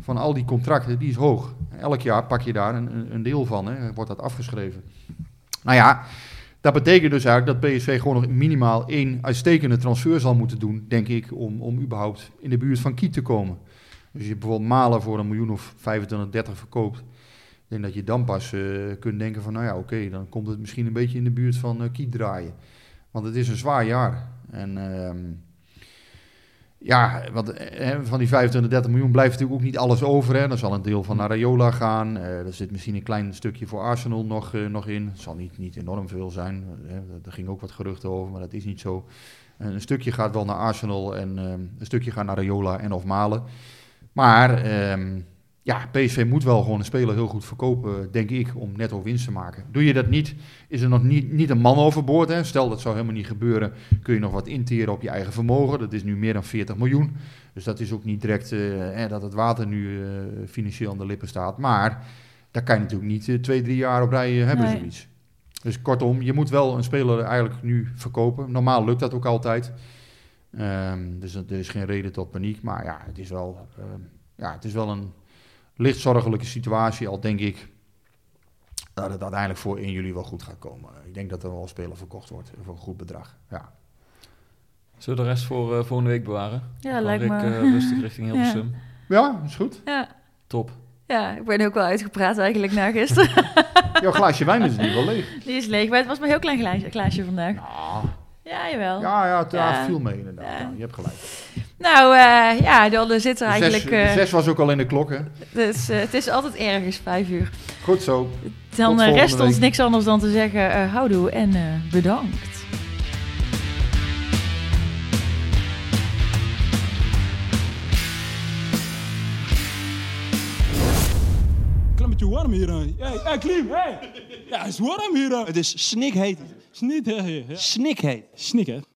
van al die contracten, die is hoog. Elk jaar pak je daar een, een- een deel van, hè, wordt dat afgeschreven. Nou ja, dat betekent dus eigenlijk dat PSV gewoon nog minimaal één uitstekende transfer zal moeten doen, denk ik, om, om überhaupt in de buurt van Kiet te komen. Dus je bijvoorbeeld Malen voor een miljoen of 25, 30 verkoopt. Ik denk dat je dan pas eh, kunt denken van, nou ja, oké, dan komt het misschien een beetje in de buurt van eh Kiet draaien. Want het is een zwaar jaar. En ehm, ja, want, eh, van die 25, 30 miljoen blijft natuurlijk ook niet alles over. Hè. Dan zal een deel van naar Rayola gaan. Er zit misschien een klein stukje voor Arsenal nog, nog in. Het zal niet, niet enorm veel zijn. Eh, er ging ook wat geruchten over, maar dat is niet zo. En een stukje gaat wel naar Arsenal en ehm, een stukje gaat naar Rayola en of Malen. Maar ehm, ja, PSV moet wel gewoon een speler heel goed verkopen, denk ik, om netto winst te maken. Doe je dat niet, is er nog niet, niet een man overboord. Hè? Stel dat zou helemaal niet gebeuren, kun je nog wat interen op je eigen vermogen. Dat is nu meer dan 40 miljoen. Dus dat is ook niet direct eh, dat het water nu eh, financieel aan de lippen staat. Maar daar kan je natuurlijk niet eh, twee, drie jaar op rij eh, hebben, Nee. zoiets. Dus kortom, je moet wel een speler eigenlijk nu verkopen. Normaal lukt dat ook altijd. Ehm, dus er is geen reden tot paniek. Maar ja, het is wel, ehm, ja, het is wel een licht zorgelijke situatie. Al denk ik dat het uiteindelijk voor 1 juli wel goed gaat komen. Ik denk dat er wel een speler verkocht wordt voor een goed bedrag. Ja. Zullen we de rest voor eh, volgende week bewaren? Ja, Dan lijkt Rick, me. eh, rustig richting [laughs] Hilversum. ja, is goed. Ja. Top. ja, ik ben ook wel uitgepraat eigenlijk na gisteren. [laughs] Jouw glaasje wijn is ieder geval leeg. Die is leeg, maar het was maar een heel klein glaasje, glaasje vandaag. Nou, Ja, jawel. ja, ja, het ja, viel mee inderdaad. Ja. Ja, je hebt gelijk. Nou, eh, ja, dan zit er eigenlijk... zes, de eh, zes was ook al in de klok, hè? dus, eh, het is altijd ergens vijf uur. Goed zo. Dan Tot eh, rest ons niks anders dan te zeggen eh houdoe en eh, bedankt. Klein beetje warm hier. Hey, hey Klim, hey. Ja, het is warm hier. Het is snikheet. Snik, hè. Snikheet. Snik, hè.